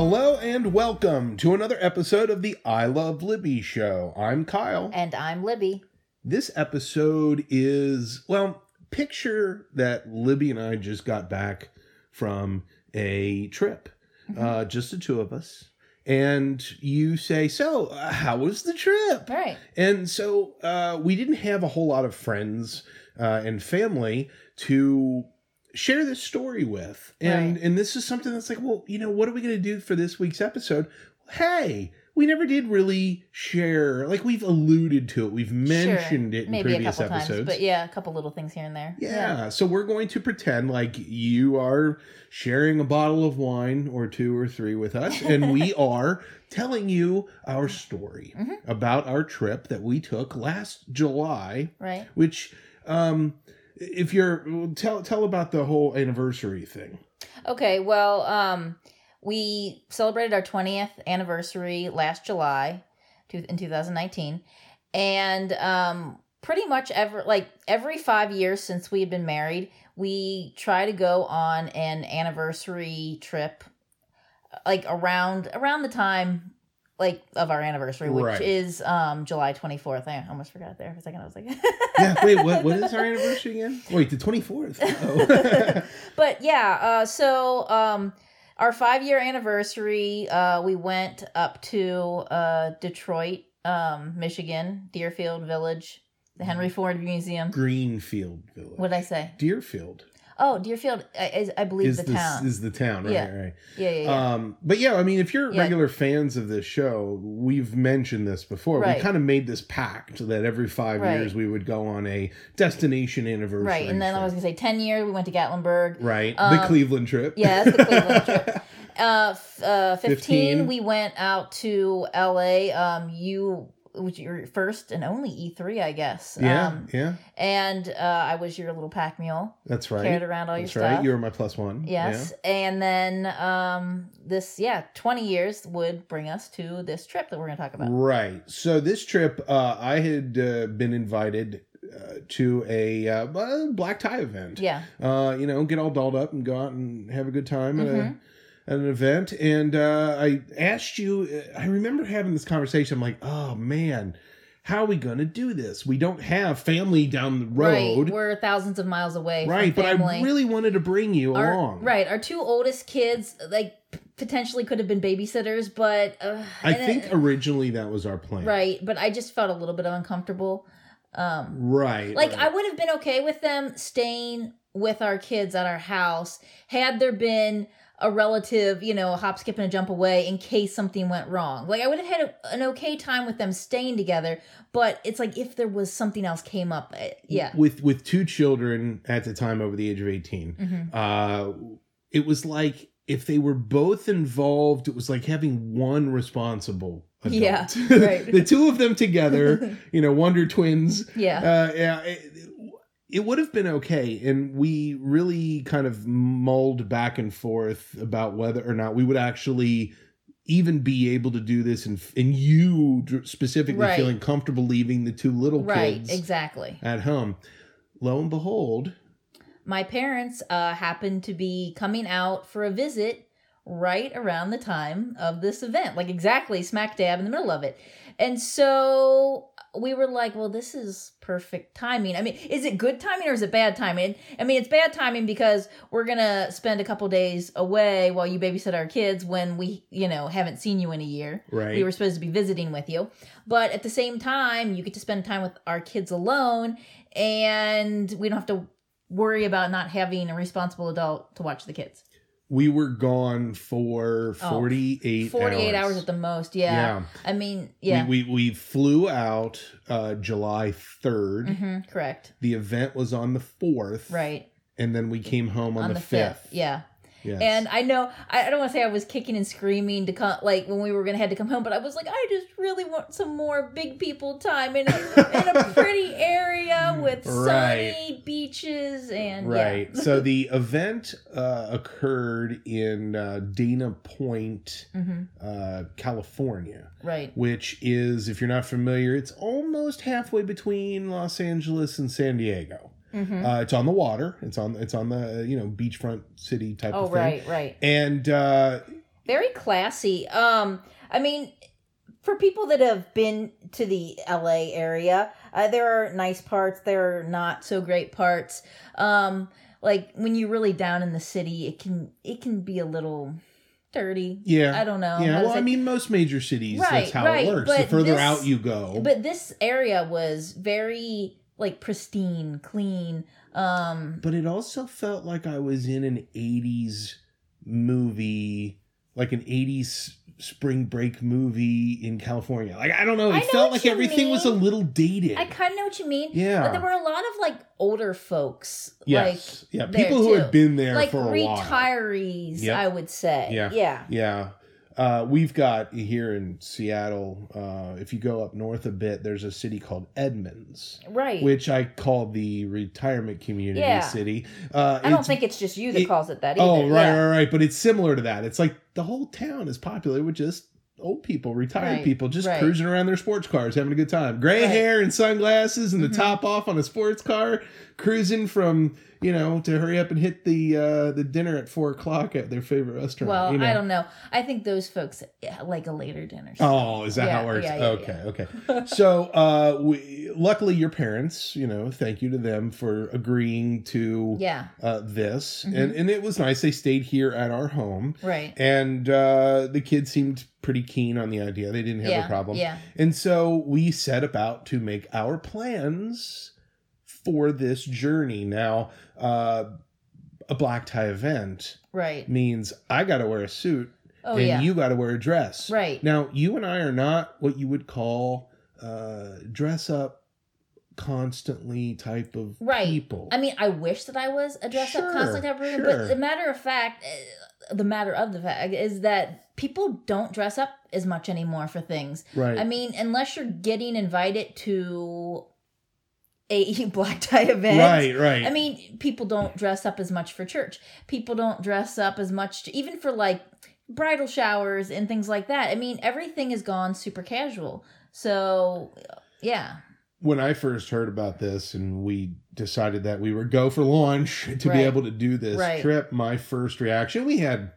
Hello and welcome to another episode of the I Love Libby show. I'm Kyle. And I'm Libby. This episode is, well, picture that Libby and I just got back from a trip, uh, just the two of us. And you say, So, uh, how was the trip? Right. And so uh, we didn't have a whole lot of friends uh, and family to share this story with. And Right. and this is something that's like, well, you know, what are we going to do for this week's episode? Hey, we never did really share. Like we've alluded to it. We've mentioned Sure. it in Maybe previous episodes. times, but yeah, a couple little things here and there. Yeah. So we're going to pretend like you are sharing a bottle of wine or two or three with us, and we are telling you our story Mhm. about our trip that we took last July, Right. which um if you're tell tell about the whole anniversary thing. Okay. Well, um, we celebrated our 20th anniversary last July, in 2019, and um, pretty much ever like every five years since we had been married, we try to go on an anniversary trip, like around around the time. Like of our anniversary, which Right. is um July twenty fourth. I almost forgot there for a second. I was like, Yeah, wait, what what is our anniversary again? Wait, the 24th. Oh. but yeah, uh, so um, our five year anniversary, uh, we went up to uh, Detroit, um, Michigan, Deerfield Village, the Henry Ford Museum. Greenfield Village. What did I say? Deerfield Oh, Deerfield, I, is, I believe is the the, town. is the town, right? Yeah. right. yeah, yeah, yeah. Um, but yeah, I mean, if you're Yeah. regular fans of this show, we've mentioned this before. We kind of made this pact that every five Right. years we would go on a destination anniversary. right, and then I was gonna say ten years. We went to Gatlinburg. right the um, Cleveland trip. yeah, that's the Cleveland trip. Uh, f- uh, 15, 15. we went out to LA. Um, you was your first and only E3, I guess. yeah, Um, yeah, and uh, I was your little pack mule. that's right. Carried around all that's your right. stuff. You were my plus one. Yes, and then um, this, yeah, twenty years would bring us to this trip that we're going to talk about. Right. So this trip, uh, I had uh, been invited uh, to a uh, black tie event. Yeah, uh, you know, get all dolled up and go out and have a good time at, a, Mhm. At an event. And uh, I asked you, I remember having this conversation. I'm like, oh man, how are we going to do this? We don't have family down the road. right. We're thousands of miles away. Right, but. I really wanted to bring you our, along. Right, our two oldest kids, like potentially could have been babysitters, but uh, I think it- originally that was our plan. right, but I just felt a little bit uncomfortable. Um, Right. like right. I would have been okay with them staying with our kids at our house had there been a relative, you know, a hop, skip, and a jump away in case something went wrong. Like I would have had a, an okay time with them staying together, but it's like if there was something else came up, eh, yeah, With with two children at the time over the age of 18, Mhm. uh, it was like if they were both involved, it was like having one responsible. Adult. Yeah, right. the two of them together, you know, Wonder Twins. yeah, Uh, yeah, it, it would have been okay, and we really kind of mulled back and forth about whether or not we would actually even be able to do this, and and you specifically Right. feeling comfortable leaving the two little right, kids exactly. at home. Lo and behold, My parents uh, happened to be coming out for a visit right around the time of this event, like exactly smack dab in the middle of it. And so we were like, well, this is perfect timing. I mean, is it good timing or is it bad timing? I mean, it's bad timing because we're going to spend a couple days away while you babysit our kids when we, you know, haven't seen you in a year. right? We were supposed to be visiting with you. But at the same time, you get to spend time with our kids alone and we don't have to worry about not having a responsible adult to watch the kids. We were gone for Oh, 48 48 hours. hours at the most. Yeah. Yeah. I mean, yeah. We, we we flew out uh July 3rd. hmm correct. The event was on the 4th. Right. And then we came home on, On, the, the 5th. 5th. Yeah. Yes. And I know I, don't want to say I was kicking and screaming to come like when we were gonna have to come home, but I was like, I just really want some more big people time in a, in a pretty area with Right. sunny beaches and Right. Yeah. so the event uh, occurred in uh, Dana Point, hmm uh, California, Right. which is, if you're not familiar, it's almost halfway between Los Angeles and San Diego. Hmm Uh, it's on the water. It's on. It's on the uh, you know beachfront city type oh of thing. right, right. And uh, very classy. Um, I mean, for people that have been to the LA area, uh, there are nice parts. There are not so great parts. Um, like when you're really down in the city, it can it can be a little dirty. Yeah. I don't know. Yeah, well, I say- mean, most major cities, that's Right, how right, it works. The further this- out you go, but this area was very like pristine, clean. Um, but it also felt like I was in an 80s movie, like an 80s spring break movie in California. Like, I don't know. It I know felt like everything was a little dated. I kind of know what you mean. Yeah. But there were a lot of like older folks, yes. yeah. People who too. had been there like like for a while. retirees. Yep. I would say. Yeah. Yeah. Yeah. Uh, we've got here in Seattle, uh, if you go up north a bit, there's a city called Edmonds, Right. which I call the retirement community Yeah. city. Uh, I don't think it's just you that it- calls it that either. Oh, right, yeah. right, right. But it's similar to that. It's like the whole town is popular with just old people, retired Right, people, just right. cruising around their sports cars, having a good time. Gray Right. hair and sunglasses and the Mhm. top off on a sports car, cruising from you know to hurry up and hit the uh the dinner at four o'clock at their favorite restaurant. Well, you know? I don't know. I think those folks yeah, like a later dinner. Oh, is that how it works? yeah, yeah, okay, okay. So, uh, we luckily your parents, you know, thank you to them for agreeing to Yeah. uh, this, Mhm. and and it was nice. They stayed here at our home, Right. and uh, the kids seemed pretty keen on the idea. They didn't have yeah. a problem, Yeah. and so we set about to make our plans for this journey. Now, uh, a black tie event Right. means I got to wear a suit, Oh and yeah. you got to wear a dress. right. Now, you and I are not what you would call uh, dress up constantly type of Right. people. I mean, I wish that I was a dress Sure, up constant type of person, sure. but the matter of fact, uh, the matter of the fact is that people don't dress up as much anymore for things. right. I mean, unless you're getting invited to a black tie event. right, right. I mean, people don't dress up as much for church. People don't dress up as much, to, even for like bridal showers and things like that. I mean, everything has gone super casual. So, yeah. when I first heard about this and we decided that we would go for lunch to be able to do this Right. trip, my first reaction, we had,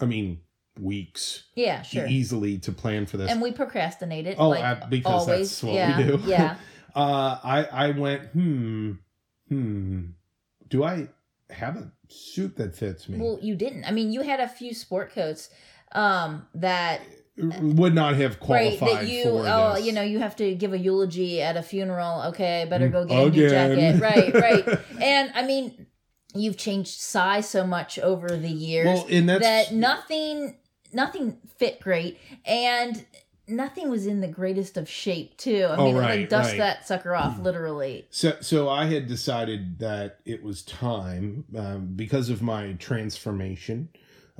I mean, weeks Yeah, sure. easily to plan for this. And we procrastinated. Oh, like, because always. that's what we do. Yeah. Uh, I, I went, hmm, hmm, do I have a suit that fits me? Well, you didn't. I mean, you had a few sport coats um that would not have qualified right that you oh this. you know you have to give a eulogy at a funeral okay better go get a new jacket right right and i mean you've changed size so much over the years well, that nothing nothing fit great and nothing was in the greatest of shape too. I Oh, mean right, like dust right. that sucker off literally. So, so I had decided that it was time um, because of my transformation,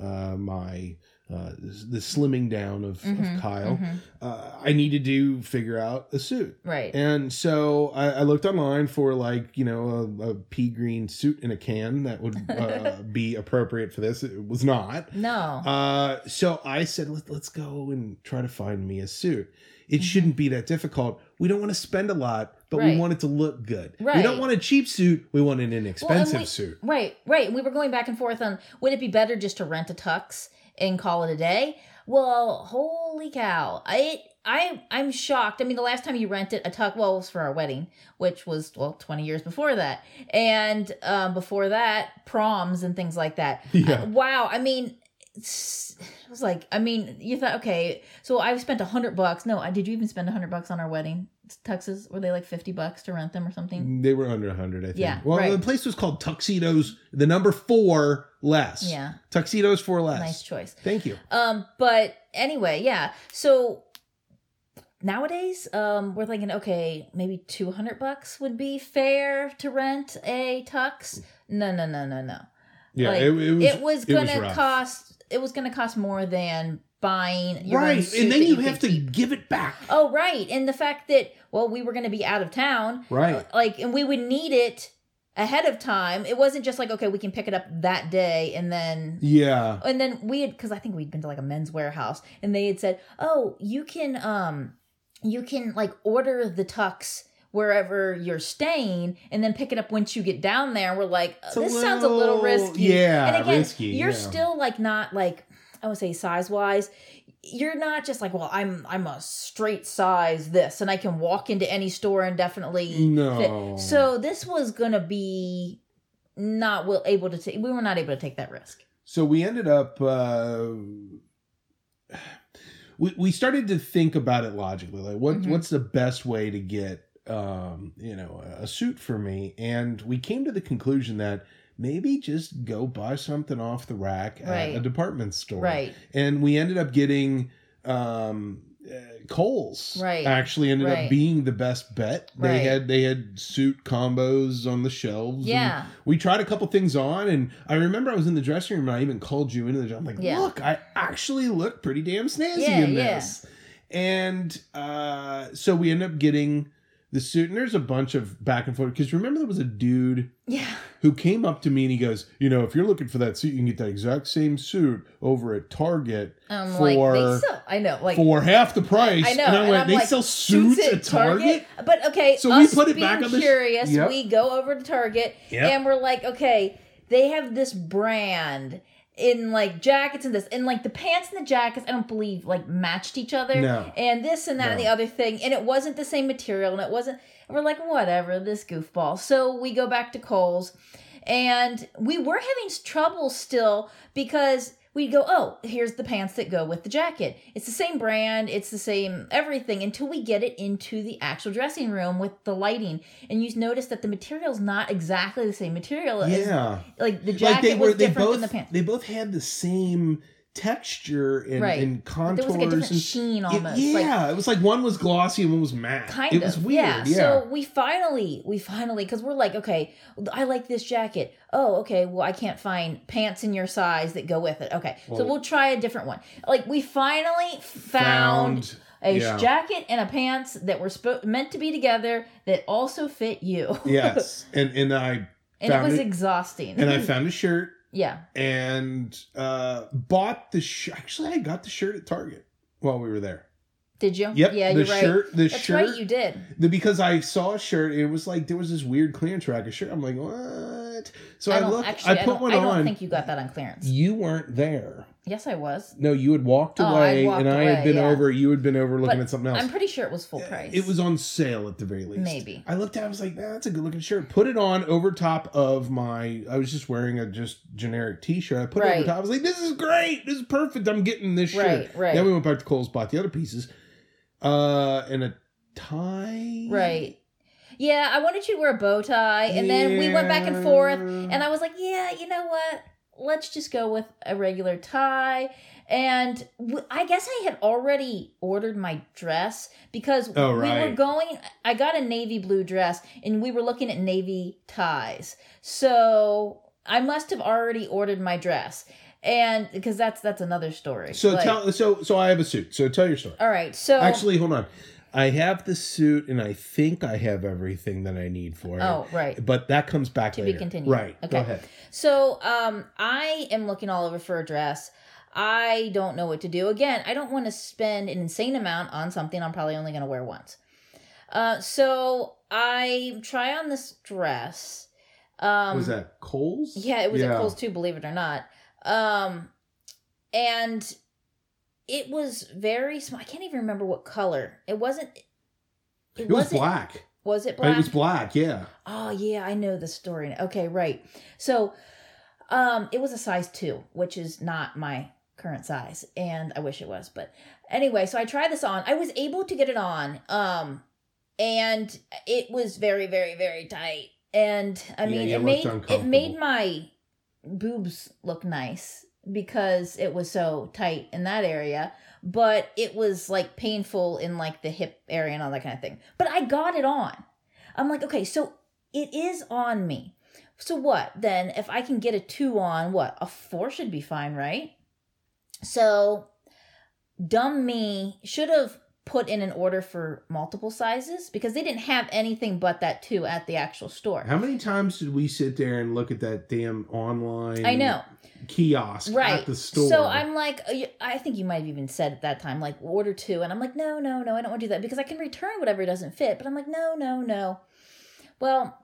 uh, my uh, the slimming down of, Mhm, of Kyle. mhm. Uh, I needed to figure out a suit, right and so I, I looked online for like you know a, a pea green suit in a can that would uh, be appropriate for this. It was not. no Uh, so I said, Let, let's go and try to find me a suit. It Mhm. shouldn't be that difficult. We don't want to spend a lot, but we want it to look good. We don't want a cheap suit. We want an inexpensive we- suit. Right, right. We were going back and forth on would it be better just to rent a tux and call it a day? Well, holy cow. I I I'm shocked. I mean, the last time you rented a tux, well, it was for our wedding, which was well 20 years before that. And um before that, proms and things like that. Yeah. Uh, wow. I mean, it was like I mean, you thought okay, so I spent a 100 bucks. No, I did you even spend a 100 bucks on our wedding? Tuxes were they like 50 bucks to rent them or something? They were under 100, I think. Yeah, well, right. the place was called Tuxedos, the number four less. Yeah. Tuxedos for less. Nice choice. Thank you. Um, but anyway, yeah. So nowadays, um, we're thinking, okay, maybe two hundred bucks would be fair to rent a tux. No, no, no, no, no. Yeah, Like, it, it was. it was gonna rough. cost. It was gonna cost more than buying your right, suit and then that you have to keep. give it back. Oh, right, and the fact that well, we were gonna be out of town, Right. like, and we would need it ahead of time. It wasn't just like okay, we can pick it up that day and then Yeah. and then we had because i think we'd been to like a Men's Wearhouse and they had said oh you can um you can like order the tux wherever you're staying and then pick it up once you get down there we're like a this sounds a little little- risky yeah, and again risky, you're yeah. still like not like I would say size wise, you're not just like, well, I'm I'm a straight size this, and I can walk into any store and definitely No. fit. So this was gonna be not will able to take. We were not able to take that risk. So we ended up. Uh, we we started to think about it logically, like what Mhm. what's the best way to get um, you know a suit for me, and we came to the conclusion that maybe just go buy something off the rack at Right. a department store, Right. and we ended up getting um uh, Kohl's Right. actually ended up being the best bet. They Right. had they had suit combos on the shelves. Yeah. we tried a couple things on, and I remember I was in the dressing room and I even called you into the job. I'm like, Yeah. look, I actually look pretty damn snazzy Yeah, in yeah. this. And uh, so we ended up getting the suit, and there's a bunch of back and forth because remember there was a dude Yeah. who came up to me and he goes, you know, if you're looking for that suit, you can get that exact same suit over at Target I'm For- like they sell. I know. Like for half the price. I know. And I and went, I'm they like, sell suits, at at Target. But okay, So we put it back on the curious. Yep. We go over to Target Yep. and we're like, okay, they have this brand in like jackets and this and like the pants and the jackets. I don't believe like matched each other. No. And this and that and the other thing, and it wasn't the same material, and it wasn't. and we're like, whatever, this goofball. So we go back to Kohl's and we were having trouble still because we go, oh, here's the pants that go with the jacket. It's the same brand, it's the same everything until we get it into the actual dressing room with the lighting, and you notice that the material's not exactly the same material. as- Yeah. like the Like jacket they were, was they different both, than the pants. they both had the same texture and, Right. and contours. There was like a different and, sheen It- almost. like, yeah, it was like one was glossy and one was matte. kind it of was weird. yeah. Yeah. so we finally we finally because we're like okay i like this jacket oh okay well i can't find pants in your size that go with it okay so Well- we'll try a different one like we finally found, a yeah. jacket and a pants that were spo- meant to be together that also fit you yes, and and I and it was it- exhausting and I found a shirt yeah and uh bought the shirt. Actually, I got the shirt at Target while we were there. did you Yep. yeah the you're right shirt. The that's shirt. right you did the, because I saw a shirt it was like there was this weird clearance rack of shirt. I'm like, what? So I, i looked. actually I I, put don't, one I don't on. think you got that on clearance you weren't there. Yes i was No, you had walked Oh, I away, walked and I had away, been yeah. over. You had been over looking But at something else. i'm pretty sure it was full price It was on sale at the very least. Maybe. I looked at. it, I was like, nah, "That's a good looking shirt." Put it on over top of my. I was just wearing a just generic T-shirt. I put it Right. over top. I was like, "This is great. This is perfect. I'm getting this shirt." Right, right. Then we went back to Kohl's, bought the other pieces, uh, and a tie. Right. Yeah, I wanted you to wear a bow tie, and then we went back and forth, and I was like, yeah, you know what? Let's just go with a regular tie. And w- I guess I had already ordered my dress because Oh, we were going. I got a navy blue dress, and we were looking at navy ties. So I must have already ordered my dress, and because that's that's another story. So Like, tell. So so I have a suit. So tell your story. All right. So Actually, hold on. I have the suit, and I think I have everything that I need for it. oh right. But that comes back To be later. continued. Right. Go Okay. ahead. So, um, I am looking all over for a dress. I don't know what to do. Again, I don't want to spend an insane amount on something I'm probably only going to wear once. Uh, so I try on this dress. Um, was that Kohl's? Yeah, it was at Kohl's too, believe it or not. Um, and it was very small. I can't even remember what color. It wasn't. It, It was black. Was it black? It was black. Yeah. Oh yeah, I know the story. Okay, right. So, um, it was a size two, which is not my current size, and I wish it was. But anyway, so I tried this on. I was able to get it on, um, and it was very, very, very tight. And I mean, you it looked made it made my boobs look nice because it was so tight in that area but it was like painful in like the hip area and all that kind of thing. But i got it on. I'm like okay so it is on me. So what then? If i can get a two on what a four should be fine right? So dumb me should have put in an order for multiple sizes because they didn't have anything but that two at the actual store. How many times did we sit there and look at that damn online i know. kiosk right. at the store? so i'm like uh, I think you might have even said at that time like order two and i'm like no no no i don't want to do that because i can return whatever doesn't fit but i'm like no no no. Well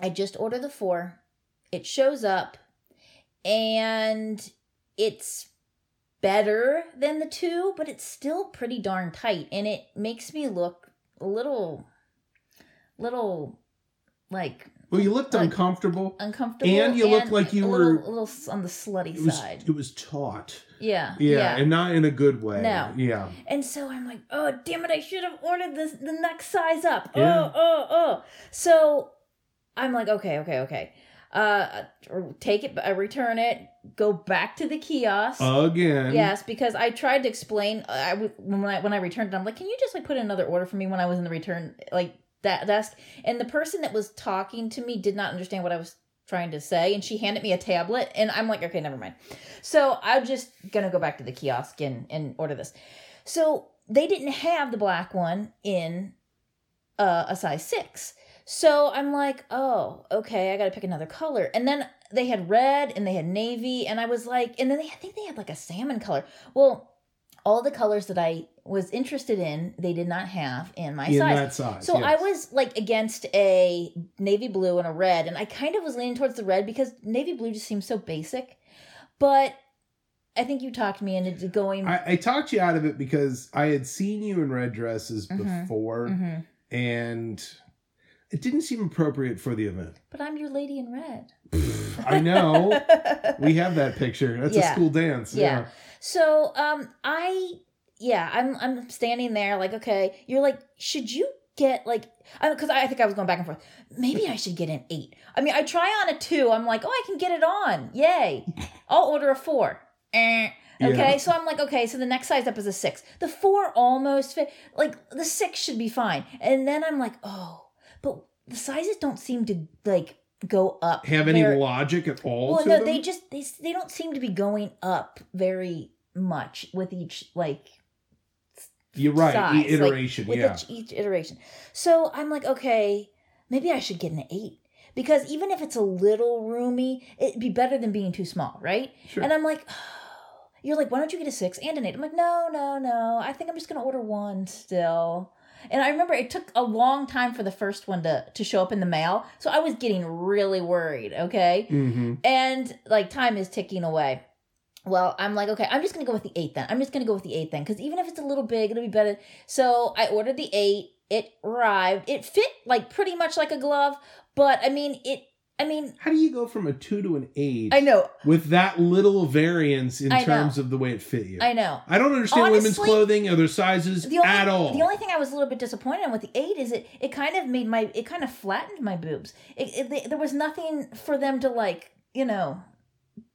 i just order the four. It shows up and it's better than the two, but it's still pretty darn tight, and it makes me look a little, little like Well, you looked Like- uncomfortable. uncomfortable, And you looked like you a were- little, a little on the slutty It was side. it was taut. Yeah, Yeah, yeah. and not in a good way. No. Yeah. And so I'm like, oh damn it, I should have ordered this the next size up. Yeah. Oh, oh, oh. So I'm like, okay, okay, okay. Uh take it I return it, go back to the kiosk. Again. Yes, because I tried to explain. uh, I when I when I returned it, I'm like, can you just like put another order for me when I was in the return like that desk? And the person that was talking to me did not understand what I was trying to say, and she handed me a tablet, and I'm like, okay, never mind. So I'm just gonna go back to the kiosk and and order this. So they didn't have the black one in uh, a size six. So I'm like, oh, okay, I got to pick another color. And then they had red and they had navy, and I was like, and then they I think they had like a salmon color. Well, all the colors that I was interested in, they did not have in my in size. that size. So I was like against a navy blue and a red, and I kind of was leaning towards the red because navy blue just seems so basic. But I think you talked me into going. I, I talked you out of it because I had seen you in red dresses Mhm. before, Mhm. and it didn't seem appropriate for the event. But I'm your lady in red. I know. we have that picture. That's Yeah. a school dance. Yeah. Yeah. So um I yeah, I'm I'm standing there like okay, you're like should you get like because I, I think I was going back and forth. Maybe I should get an 8. I mean, I try on a 2. I'm like, "Oh, I can get it on. Yay." I'll order a 4. Eh. Okay, Yeah. so I'm like, okay, so the next size up is a six. The four almost fit. Like the six should be fine. And then I'm like, oh, but the sizes don't seem to like go up. Have any very- logic at all? well, to no, them? they just they they don't seem to be going up very much with each like You're right. size, e- like, iteration. with yeah. each, each iteration. So I'm like, okay, maybe I should get an eight because even if it's a little roomy, it'd be better than being too small, right? Sure. And I'm like, oh, you're like, why don't you get a six and an eight? I'm like, no, no, no. I think I'm just gonna order one still. And I remember it took a long time for the first one to to show up in the mail, so I was getting really worried. Okay, hmm and like time is ticking away. Well, I'm like, okay, I'm just gonna go with the eight then. I'm just gonna go with the eight then, because even if it's a little big, it'll be better. So I ordered the eight. It arrived. It fit like pretty much like a glove, but I mean, it. I mean, How do you go from a two to an eight? I know, With that little variance in I know. terms of the way it fit you. I know. I don't understand women's Honestly, clothing, other sizes The only, at all. the only thing I was a little bit disappointed in with the eight is it it kind of made my it kind of flattened my boobs. It, it, there was nothing for them to like you know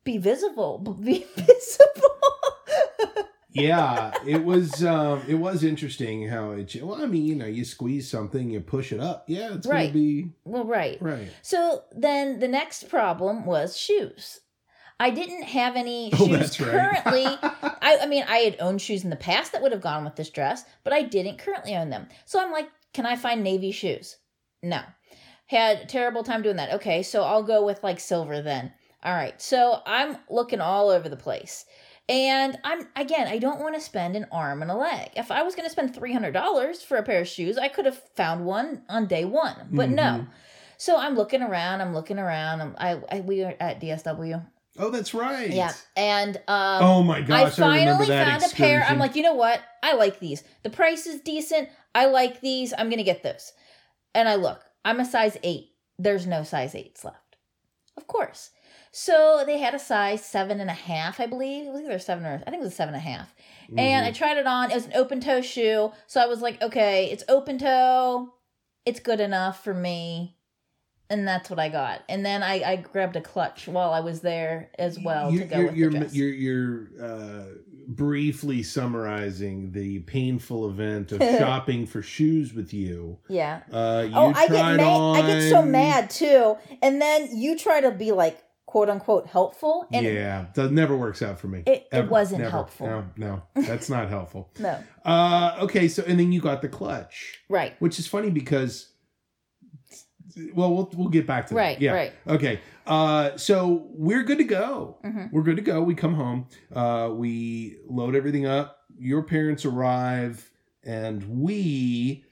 be visible, be visible. yeah, it was um it was interesting how it well, I mean, you know, you squeeze something, you push it up. Yeah, it's Right. gonna be well, right. right. So then the next problem was shoes. I didn't have any Oh, shoes that's right. currently. I, I mean, I had owned shoes in the past that would have gone with this dress, but I didn't currently own them. So I'm like, can I find navy shoes? No. Had a terrible time doing that. Okay, so I'll go with like silver then. All right. So I'm looking all over the place. And I'm again, I don't want to spend an arm and a leg. If I was going to spend $300 for a pair of shoes, I could have found one on day 1. But no. Mhm. So I'm looking around, I'm looking around. I'm, I, I we are at DSW. Oh, that's right. Yeah. And um Oh my I gosh, I, finally that found a pair. I'm like, you know what? I like these. The price is decent. I like these. I'm gonna get those. And I look. I'm a size eight. There's no size eights left. Of course. So they had a size seven and a half, I believe. It was either seven or I think it was seven and a half. And I Mhm. tried it on. It was an open toe shoe. So I was like, okay, it's open toe. It's good enough for me. And that's what I got. And then I, I grabbed a clutch while I was there as well you, to go you're, with you're, the dress. you're, you're uh, briefly summarizing the painful event of shopping for shoes with you. yeah. Uh, you Oh, I get mad. on. I get so mad too. And then you try to be like quote unquote helpful, and yeah, that never works out for me. It- it wasn't Never. helpful. No, no, that's not helpful. no, Uh, okay, so and then you got the clutch, right, which is funny because, well, we'll we'll get back to right, that. Yeah. right. Okay. Uh, so we're good to go. hmm We're good to go. We come home. Uh, we load everything up. Your parents arrive, and we.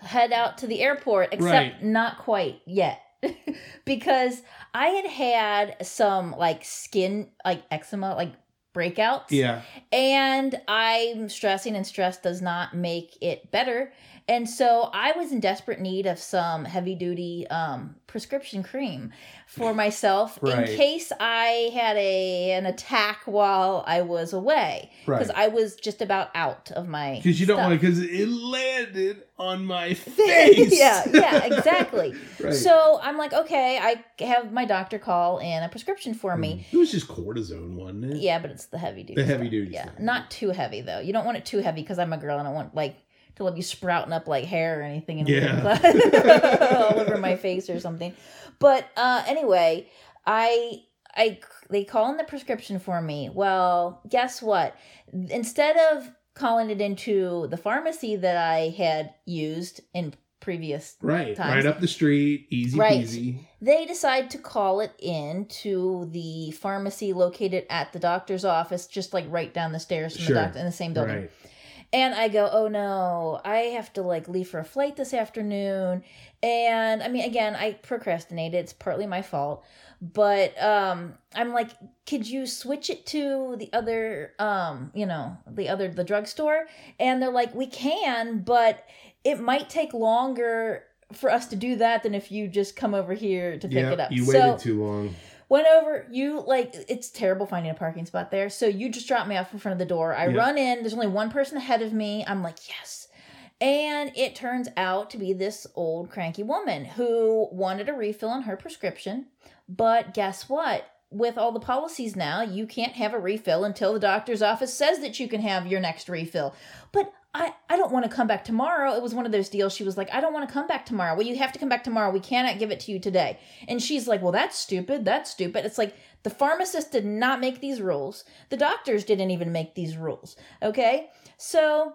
Head out to the airport, except Right. not quite yet, because I had had some like skin, like eczema, like breakouts. Yeah. And I'm stressing, and stress does not make it better. And so I was in desperate need of some heavy duty um, prescription cream for myself Right. in case I had a an attack while I was away because Right. I was just about out of my Because you don't want because it landed on my face. yeah, yeah, exactly. Right. So I'm like, okay, I have my doctor call in a prescription for me. Mm. It was just cortisone, wasn't it? Yeah, but it's the heavy duty. The heavy duty Yeah, stuff. not too heavy though. You don't want it too heavy because I'm a girl and I want like to let you sprouting up like hair or anything Yeah. all over my face or something. But uh anyway, I I they call in the prescription for me. Well, guess what? Instead of calling it into the pharmacy that I had used in previous Right. times. Right up the street, easy Right. peasy. they decide to call it in to the pharmacy located at the doctor's office, just like right down the stairs from Sure. the doctor in the same building. Right. And I go, oh no, I have to like leave for a flight this afternoon. And I mean, again, I procrastinated. It's partly my fault. But um I'm like, could you switch it to the other um, you know, the other the drugstore? And they're like, we can, but it might take longer for us to do that than if you just come over here to pick yeah, it up. you So- waited too long. Went over you like it's terrible finding a parking spot there. So you just drop me off in front of the door. I Yeah. run in. There's only one person ahead of me. I'm like yes. And it turns out to be this old cranky woman who wanted a refill on her prescription. But guess what? With all the policies now you can't have a refill until the doctor's office says that you can have your next refill. But I, I don't want to come back tomorrow. It was one of those deals. She was like, I don't want to come back tomorrow. Well, you have to come back tomorrow. We cannot give it to you today. And she's like, Well, that's stupid. That's stupid. It's like the pharmacist did not make these rules. The doctors didn't even make these rules. Okay? So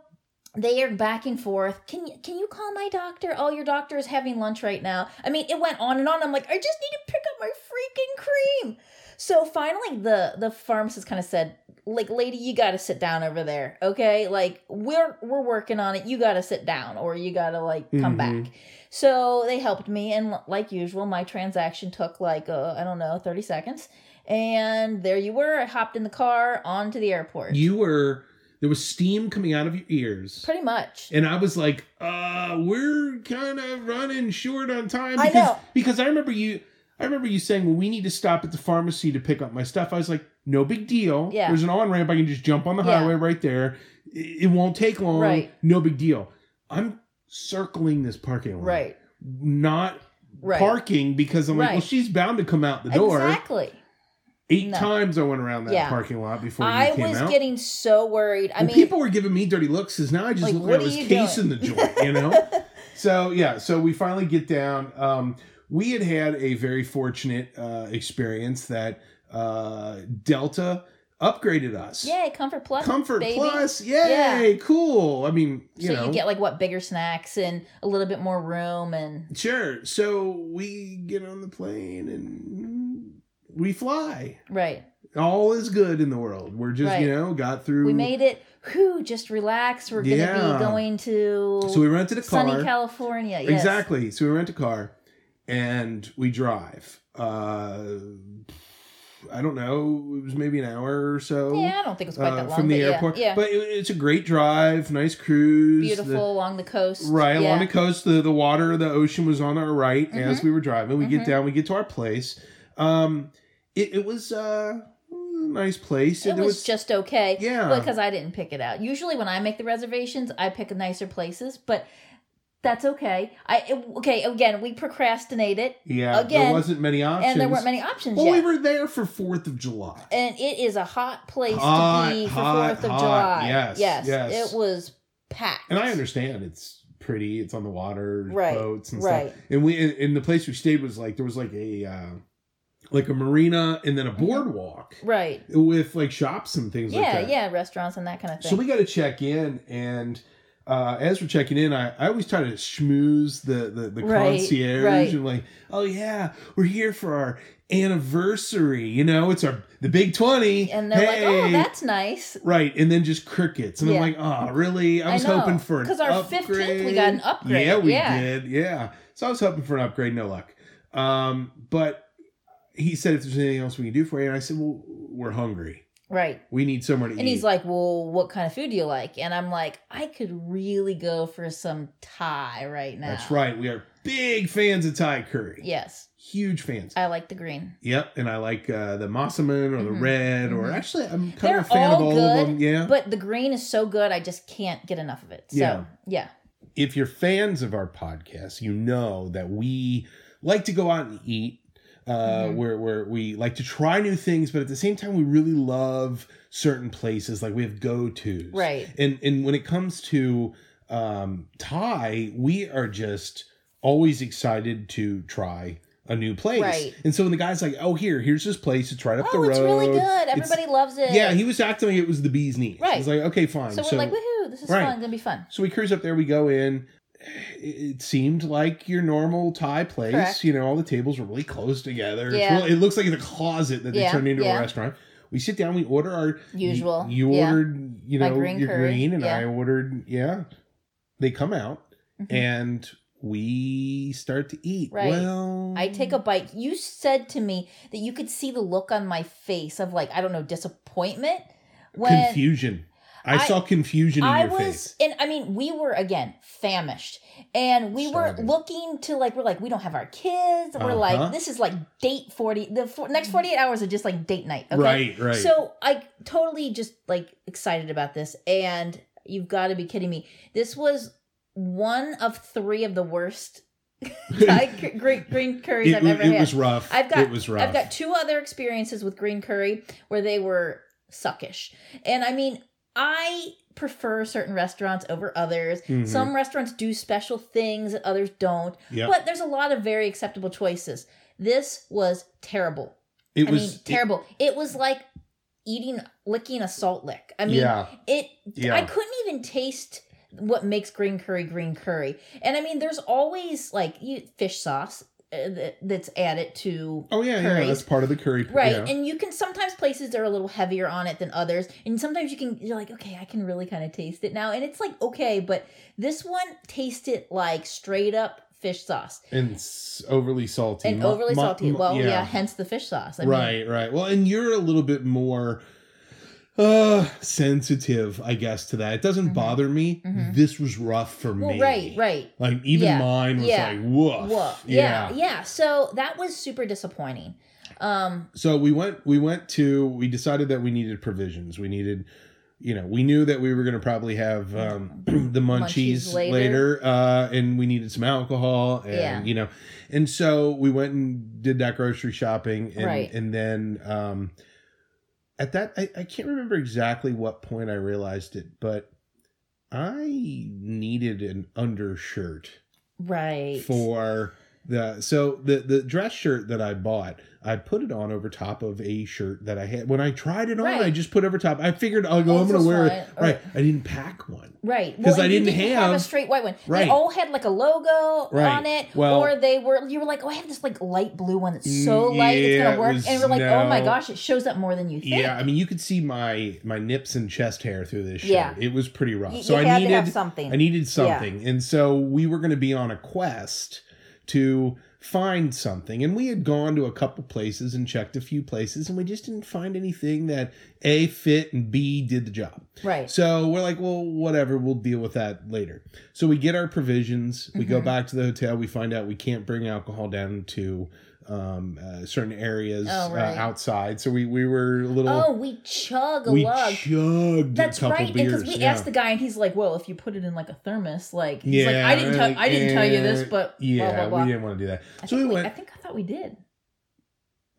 they are back and forth. Can you can you call my doctor? Oh, your doctor is having lunch right now. I mean, it went on and on. I'm like, I just need to pick up my freaking cream. So finally the the pharmacist kind of said, like, lady, you gotta sit down over there. Okay? Like, we're we're working on it. You gotta sit down or you gotta like come Mhm. back. So they helped me, and like usual, my transaction took like uh, I don't know, thirty seconds, and there you were. I hopped in the car onto the airport. You were, there was steam coming out of your ears. Pretty much. And I was like, uh, we're kind of running short on time. I Because, know. Because I remember you, I remember you saying, well, we need to stop at the pharmacy to pick up my stuff. I was like, no big deal. Yeah. There's an on ramp. I can just jump on the Yeah. highway right there. It, won't take long. Right. No big deal. I'm circling this parking lot. Right. Not Right. parking because I'm like, well, she's bound to come out the door. Exactly. Eight No. times I went around that Yeah. parking lot before you I came was out. getting so worried. I Well, mean, people were giving me dirty looks because now I just Like, look like I was casing doing? the joint, you know? so, yeah, so we finally get down. Um, we had had a very fortunate uh, experience that uh, Delta upgraded us. yay, Comfort Plus. Comfort baby. Plus, yay, cool. I mean, you so know, you get like what bigger snacks and a little bit more room and sure. So we get on the plane and we fly. right. All is good in the world. We're just, Right. you know, got through. We made it. Whew, just relax. We're gonna be going to So we rented a car. sunny California. Yes. Exactly. So we rent a car and we drive. Uh, I don't know. It was maybe an hour or so. Yeah, I don't think it's quite uh, that long. from the but yeah, airport, Yeah, but it, it's a great drive, nice cruise. beautiful The- along the coast. right yeah. along the coast, the the water, the ocean was on our right as Mhm. we were driving. We get Mhm. down, we get to our place. Um, it, it was uh, a nice place. It There was, just okay. yeah, because I didn't pick it out. Usually, when I make the reservations, I pick nicer places, but that's okay. I okay again. We procrastinated, yeah. again, there wasn't many options, and there weren't many options Well, yet. we were there for Fourth of July. and it is a hot place Hot, to be for Fourth of hot. July. Yes, yes, yes. it was packed. And I understand it's pretty. It's on the water, Right, boats and right. stuff. And we, in the place we stayed was like there was like a, uh, like a marina and then a Mm-hmm. boardwalk Right. with like shops and things like Yeah, that. yeah, restaurants and that kind of thing. So we got to check in, and uh, as we're checking in, I, I always try to schmooze the the, the Right, concierge right. and like, oh yeah, we're here for our anniversary. You know, it's our the big twenty, and they're like, "Oh, that's nice." Right, and then just crickets, and Yeah. I'm like, oh, really? I I was know, hoping for an 'cause our 15th we got an upgrade, Yeah, we yeah. did. Yeah, so I was hoping for an upgrade. No luck. Um, but he said if there's anything else we can do for you, and I said, well, we're hungry. Right. We need somewhere to eat. And he's like, "Well, what kind of food do you like?" And I'm like, "I could really go for some Thai right now." That's right. We are big fans of Thai curry. Yes, Huge fans. I like the green. Yep, and I like uh, the Massaman or the Mhm. red, or Mhm. actually, I'm kind They're of a fan of all all good, of them. Yeah. But the green is so good, I just can't get enough of it. So Yeah. yeah, if you're fans of our podcast, you know that we like to go out and eat. Uh, Mhm. where where we like to try new things, but at the same time, we really love certain places. Like we have go tos, right. And and when it comes to um, Thai, we are just always excited to try a new place. Right. And so when the guy's like, "Oh, here, here's this place. It's right up the road. Oh, it's really good. It's- Everybody loves it. Yeah, he was acting like it was the bee's knees. Right. He's like, "Okay, fine." So we're like, "Woohoo! This is Right. fun. Gonna be fun." So we cruise up there. We go in. It seemed like your normal Thai place. Correct. You know, all the tables were really close together. Yeah. really- it looks like the closet that they Yeah, turned into yeah. a restaurant. We sit down. We order our Usual, You, yeah. ordered, you know, green your curry, green, and. I ordered. Yeah, they come out Mhm. and we start to eat. Right. Well, I take a bite. You said to me that you could see the look on my face of like I don't know disappointment when confusion. I, I- saw confusion in I was, face. and I mean, we were again famished, and we Starving. were looking to like we're like we don't have our kids. We're Uh-huh. like this is like date forty. The for, next forty eight hours are just like date night. Okay? Right, right. So I totally just like excited about this, and you've got to be kidding me. This was one of three of the worst green, green curries it, I've ever it had. was rough. I've got it was rough. I've got two other experiences with green curry where they were suckish. And I mean, I prefer certain restaurants over others. Mhm. Some restaurants do special things that others don't. Yep. But there's a lot of very acceptable choices. This was terrible. it I was mean, terrible. It, was like eating licking a salt lick. I mean, yeah. it Yeah. I couldn't even taste what makes green curry green curry. And I mean, there's always like you, fish sauce Uh, that's added to Oh yeah, yeah. That's part of the curry. right. yeah. And you can sometimes places are a little heavier on it than others, and sometimes you can you're like, okay, I can really kind of taste it now, and it's like okay, but this one tasted like straight up fish sauce and overly salty and overly mu- salty. mu- Well, yeah. hence the fish sauce. I mean, right, right. Well, and you're a little bit more uh sensitive, I guess, to that. It doesn't Mhm. bother me. Mhm. This was rough for Well, me. right, right. Like even Yeah, mine was yeah. like woof. Whoa. Yeah, yeah. So that was super disappointing. Um, So we went we went to we decided that we needed provisions. We needed you know, we knew that we were going to probably have um, the munchies, Munchies later, later. uh, and we needed some alcohol, and Yeah. you know, and so we went and did that grocery shopping, and Right. and then um, at that I, I can't remember exactly what point I realized it, but I needed an undershirt right. for the so the the dress shirt that I bought, I put it on over top of a shirt that I had. When I tried it on, Right. I just put over top. I figured I'll go. Oh, I'm gonna wear it. fine. Right. I didn't pack one. Right. 'Cause Well, I you didn't have, a straight white one. Right. They all had like a logo Right. on it. Well- or they were you were like, Oh, I have this like light blue one that's so Mm, light it's gonna it work. was- and we're like, Oh my gosh, it shows up more than you think. Yeah, I mean, you could see my my nips and chest hair through this shirt. Yeah. It was pretty rough. You, so you I had needed to have something. I needed something, and so we were going to be on a quest to find something. And we had gone to a couple places and checked a few places, and we just didn't find anything that a fit and b did the job. right. So we're like, well, whatever, we'll deal with that later. So we get our provisions, we go Mhm. back to the hotel, we find out we can't bring alcohol down to um, uh, certain areas Oh, right. uh, outside. So we, we were a little, Oh, we chug a we lug. chugged That's right. Because we yeah. asked the guy and he's like, Well, if you put it in like a thermos, like he's like, Yeah, I didn't tell like, I didn't tell you this, but yeah, blah blah blah. we didn't want to do that. I so we we, went. I think I thought we did.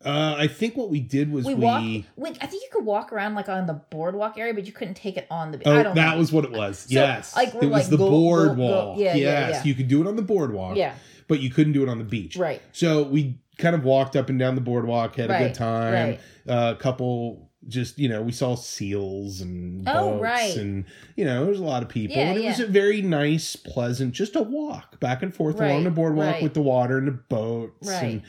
uh, I think what we did was We, we. walked. Wait, I think you could walk around like on the boardwalk area, but you couldn't take it on the. Oh, I don't that know. was what it was. So, yes, like, it was like, the go- go- boardwalk. go- yeah, yeah, yes, yeah. you could do it on the boardwalk. Yeah. but you couldn't do it on the beach. Right. So we kind of walked up and down the boardwalk, had a good time. right. A couple, just you know, we saw seals and Oh, boats right. and you know, there was a lot of people, Yeah, and it was a very nice, pleasant, just a walk back and forth Right, along the boardwalk right. with the water and the boats. Right. And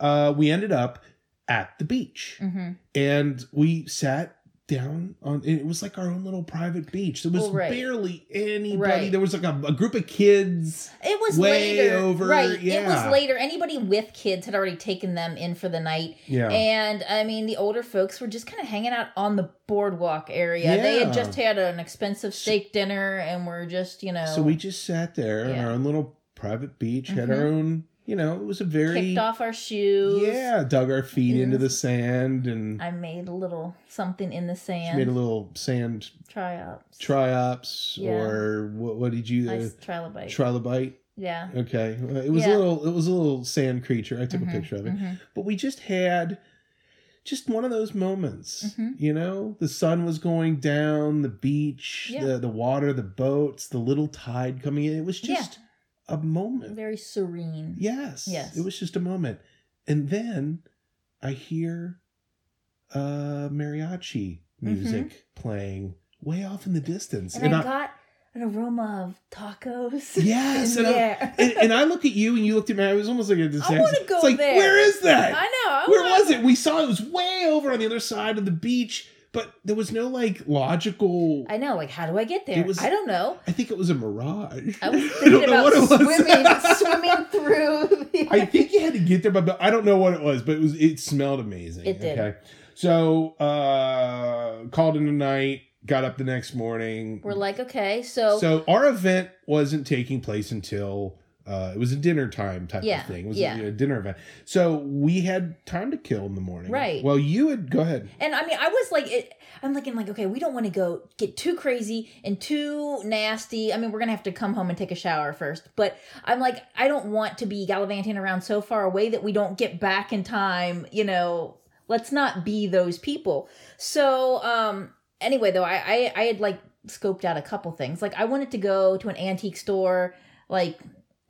uh, we ended up at the beach, Mm-hmm. and we sat down on it was like our own little private beach. There was Well, right. barely anybody. Right. There was like a, a group of kids. It was Way later, over, right? It was later. Anybody with kids had already taken them in for the night, Yeah. and I mean, the older folks were just kind of hanging out on the boardwalk area. yeah. They had just had an expensive steak dinner, and were just, you know, so we just sat there on our own little private beach, had Mhm. our own, you know, it was a very kicked off our shoes. Yeah, dug our feet It into the sand and I made a little something in the she sand. made a little sand tryouts. triops Yeah. or what, what did you uh, trilobite. trilobite? yeah. Okay, it was Yeah. a little it was a little sand creature. I took Mhm, a picture of it, mhm. but we just had just one of those moments. Mhm. You know, the sun was going down, the beach, Yeah. the the water, the boats, the little tide coming in. It was just a moment. Very serene. Yes. Yes. It was just a moment. And then I hear uh mariachi music playing way off in the distance. Mm-hmm. And, I, got an aroma of tacos. Yes, and I- and, and I looked at you and you looked at me. I was almost like a I wanna go It's like, there. where is that? I know. I Where was it? We saw it was way over on the other side of the beach, but there was no like logical. I, I know. Like, how do I get there? Was- I don't know. I think it was a mirage. I was I thinking don't know about what it was. swimming, swimming through. The... I think you had to get there, but, but I don't know what it was. But it was it smelled amazing. It did. Okay, so uh called in the night. Got up the next morning. We're like, okay, so, so our event wasn't taking place until uh, it was a dinner time type Yeah, of thing. It was yeah. a, dinner event. So we had time to kill in the morning. Right. Well, you would go ahead. and I mean, I was like, it, I'm thinking like, okay, we don't want to go get too crazy and too nasty. I mean, we're gonna have to come home and take a shower first. But I'm like, I don't want to be gallivanting around so far away that we don't get back in time. You know, let's not be those people. So, um, anyway, though, I, I, I had like scoped out a couple things. Like, I wanted to go to an antique store, like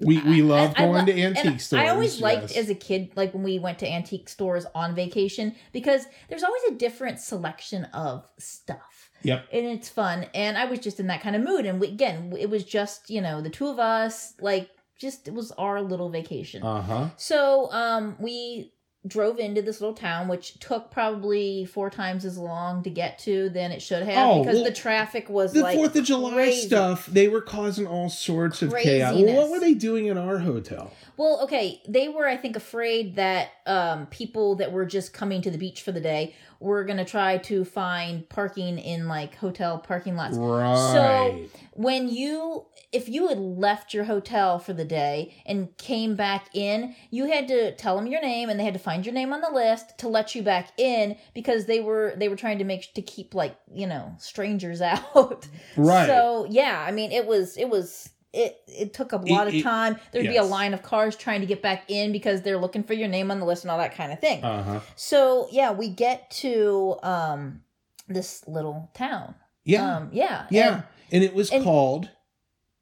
We we love I- I going lo- to antique stores. I always liked yes. as a kid, like when we went to antique stores on vacation, because there's always a different selection of stuff. Yep. And it's fun. And I was just in that kind of mood. And we, again, it was just, you know, the two of us, like, just, it was our little vacation. Uh huh. So um, we drove into this little town, which took probably four times as long to get to than it should have Oh, because well, the traffic was The like Fourth of July crazy. stuff, they were causing all sorts of chaos. Craziness. What were they doing in our hotel? Well, okay, they were, I think, afraid that um, people that were just coming to the beach for the day were going to try to find parking in like hotel parking lots. Right. So When you, if you had left your hotel for the day and came back in, you had to tell them your name and they had to find your name on the list to let you back in because they were they were trying to make to keep like you know strangers out. right. So yeah, I mean, it was it was it it took a lot It- of time. There'd be a line of cars trying to get back in because they're looking for your name on the list and all that kind of thing. uh huh. so yeah, we get to um this little town. Yeah. Um yeah. yeah. And, it was and- called.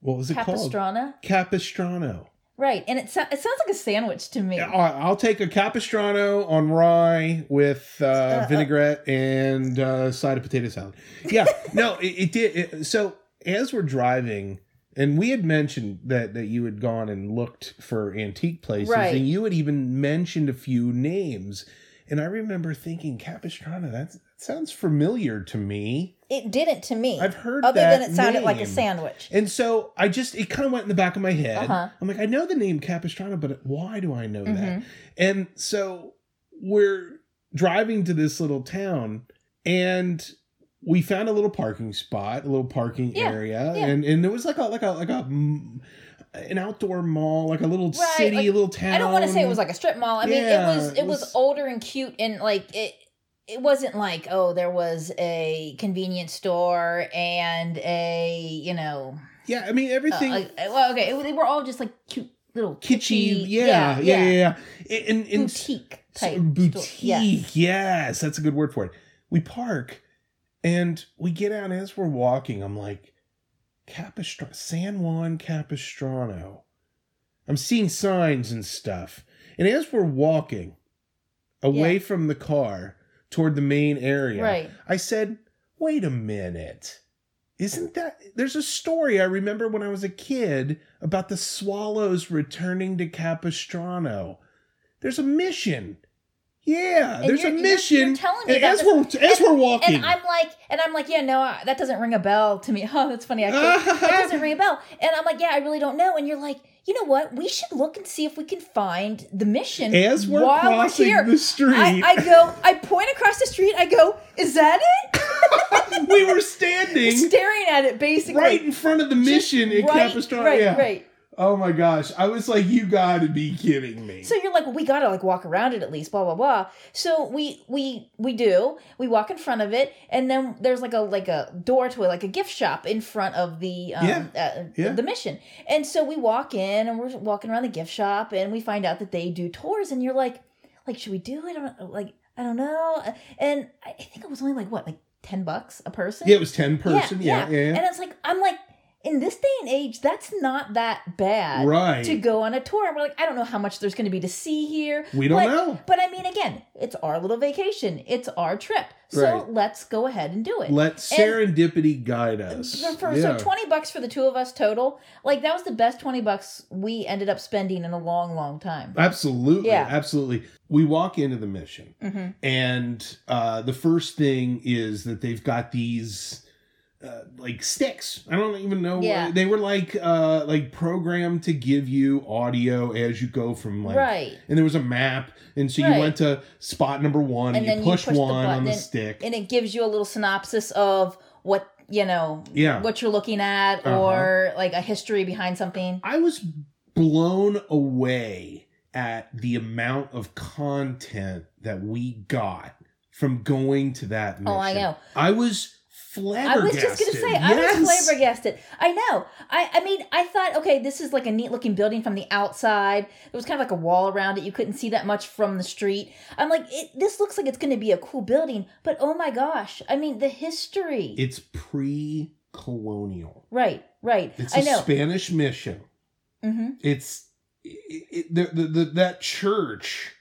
What was it called? Capistrano. Capistrano. Right. And it, so, it sounds like a sandwich to me. I'll take a capistrano on rye with uh, uh, vinaigrette and uh, side of potato salad. Yeah, no, it, it did. It, so as we're driving, and we had mentioned that that you had gone and looked for antique places, Right. and you had even mentioned a few names. And I remember thinking, Capistrano, that's, that sounds familiar to me. It didn't to me. I've heard other that than it sounded like a sandwich. And so I just, it kind of went in the back of my head. Uh-huh. I'm like, I know the name Capistrano, but why do I know that? Mhm. And so we're driving to this little town and we found a little parking spot, a little parking Yeah, area, yeah. and and there was like a like a like a mm, an outdoor mall, like a little Right, city, like, a little town. I don't want to say it was like a strip mall. I mean, Yeah, it was it, it was, was- older and cute and like it it wasn't like oh there was a convenience store and a you know yeah. I mean everything uh, well okay it, they were all just like cute little kitschy, kitschy yeah, yeah, yeah, yeah. And, and boutique So- type boutique. store. Yes. Yes, that's a good word for it. We park and we get out as we're walking. I'm like, Capistrano, San Juan Capistrano. I'm seeing signs and stuff. And as we're walking away Yeah. from the car toward the main area, Right. I said, wait a minute. Isn't that there's a story I remember when I was a kid about the swallows returning to Capistrano. There's a mission. Yeah, And there's a you're- you're- mission. you're telling me and as we're as we're walking. And I'm like, and I'm like, yeah, no, uh, that doesn't ring a bell to me. Oh, that's funny. Actually, that doesn't ring a bell. And I'm like, yeah, I really don't know. And you're like, you know what? We should look and see if we can find the mission as we're while crossing we're here. the street, I, I go, I point across the street. I go, is that it? we were standing Staring at it, basically. right in front of the mission in right, Capistrano. Right, yeah. right. Oh my gosh. I was like, you gotta be kidding me. So you're like, well, we gotta like walk around it at least, blah blah blah. So we we we do. We walk in front of it, and then there's like a like a door to it, like a gift shop in front of the um, Yeah, uh, yeah. the mission. And so we walk in, and we're walking around the gift shop, and we find out that they do tours, and you're like, like, should we do it? I don't like, I don't know. And I think it was only like what, like ten bucks a person. yeah, it was 10 person. Yeah, yeah, yeah. And it's like I'm like, in this day and age, that's not that bad Right. to go on a tour. And we're like, I don't know how much there's going to be to see here. We don't but, know. But I mean, again, it's our little vacation. It's our trip. So Right. let's go ahead and do it. Let serendipity guide us. For, for- yeah. So twenty bucks for the two of us total. Like that was the best twenty bucks we ended up spending in a long, long time. Absolutely. Yeah. Absolutely. We walk into the mission, hmm and uh, the first thing is that they've got these. Uh, like sticks. I don't even know. Yeah. They were like uh like programmed to give you audio as you go from like right. and there was a map and so you went to spot number one and, And you then you push, push the one on the button stick And it gives you a little synopsis of what you know, yeah what you're looking at, Uh-huh. or like a history behind something. i was blown away at the amount of content that we got from going to that mission Oh, I know. i was I was just gonna say Yes. I was flabbergasted. I know. I I mean I thought okay this is like a neat looking building from the outside. There was kind of like a wall around it. You couldn't see that much from the street. I'm like it, this looks like it's going to be a cool building, but oh my gosh! I mean the history. it's pre-colonial right, right. it's I a know. spanish mission hmm it's it, it, the, the, the, that church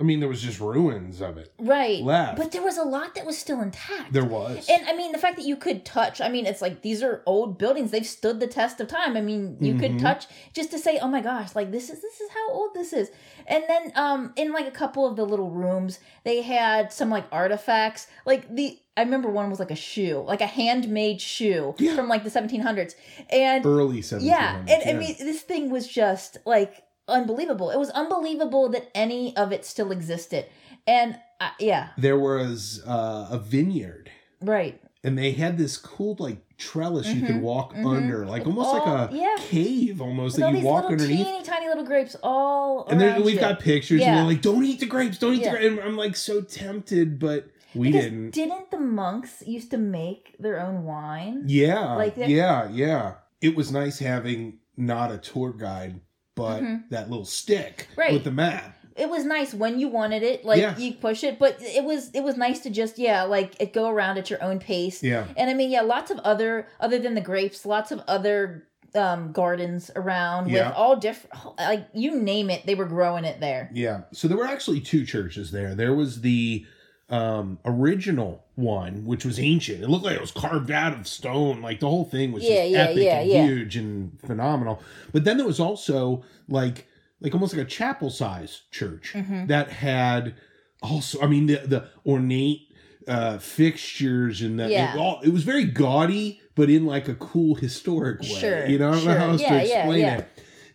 i mean there was just ruins of it Right. left But there was a lot that was still intact. there was And I mean, the fact that you could touch, I mean, it's like these are old buildings. They've stood the test of time. I mean, you could Mhm. touch just to say, oh my gosh, like this is this is how old this is. And then um in like a couple of the little rooms, they had some like artifacts. Like the I remember one was like a shoe, like a handmade shoe Yeah. from like the 1700s. And early 1700s yeah, and I mean, this thing was just like unbelievable. It was unbelievable that any of it still existed. And uh, yeah, there was uh, a vineyard right. and they had this cool like trellis you could Mhm, walk mhm. under like almost all- like a yeah. cave almost With that you walk underneath teeny tiny little grapes all and then we've got pictures and they're like don't eat the grapes don't eat Yeah. the grapes and i'm like so tempted but we because didn't didn't the monks used to make their own wine? yeah Like yeah yeah it was nice having not a tour guide but Mhm. that little stick Right. with the map It was nice when you wanted it, like Yeah. you push it, but it was it was nice to just yeah, like it go around at your own pace. yeah And I mean, yeah, lots of other other than the grapes, lots of other um gardens around Yeah. with all different like you name it, they were growing it there. Yeah. So there were actually two churches there. There was the um original one, which was ancient. It looked like it was carved out of stone. Like the whole thing was Yeah, just yeah, epic yeah, and huge and phenomenal. But then there was also like like almost like a chapel size church Mhm. that had also I mean the the ornate uh fixtures and that Yeah. it, all, it was very gaudy but in like a cool historic way Sure, you know i don't know how else to explain it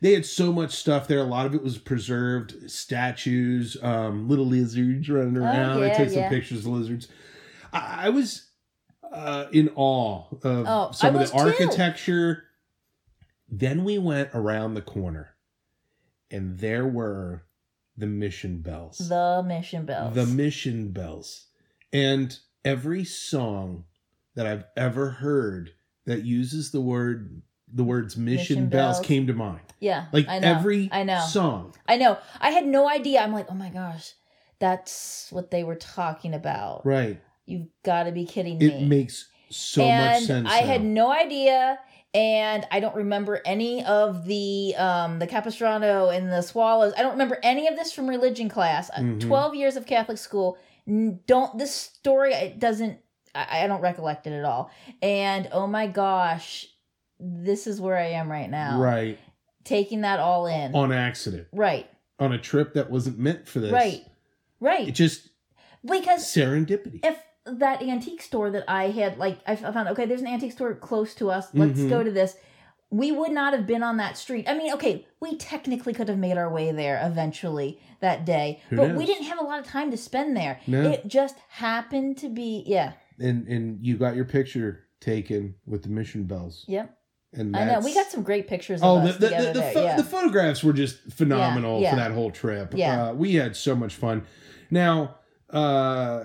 they had so much stuff there. A lot of it was preserved statues, um, little lizards running around. I Oh, yeah, took some pictures of lizards. I, I was uh, in awe of Oh, some I of the was too. architecture. Then we went around the corner, and there were the mission bells. The mission bells. The mission bells. And every song that I've ever heard that uses the word the words mission, Mission bells, bells. came to mind. yeah, Like I know. every I know. song. I know. I had no idea. I'm like, oh my gosh, that's what they were talking about. Right. You've got to be kidding me. It makes so and much sense. I had no idea, and I don't remember any of the um the Capistrano and the Swallows. I don't remember any of this from religion class. Uh, Mhm. Twelve years of Catholic school. Don't this story? It doesn't. I, I don't recollect it at all. And oh my gosh, this is where I am right now. Right. Taking that all in. On accident. right. On a trip that wasn't meant for this. Right. right. It just because serendipity. if that antique store that I had, like, I found, okay, there's an antique store close to us. Let's Mhm. go to this. We would not have been on that street. I mean, okay, we technically could have made our way there eventually that day, Who but knows? we didn't have a lot of time to spend there. No. It just happened to be, yeah, and and you got your picture taken with the mission bells. yep. And I know. We got some great pictures of Oh, the us the, the, the, pho- yeah. the photographs were just phenomenal Yeah, for that whole trip. Yeah. Uh, we had so much fun. Now, uh,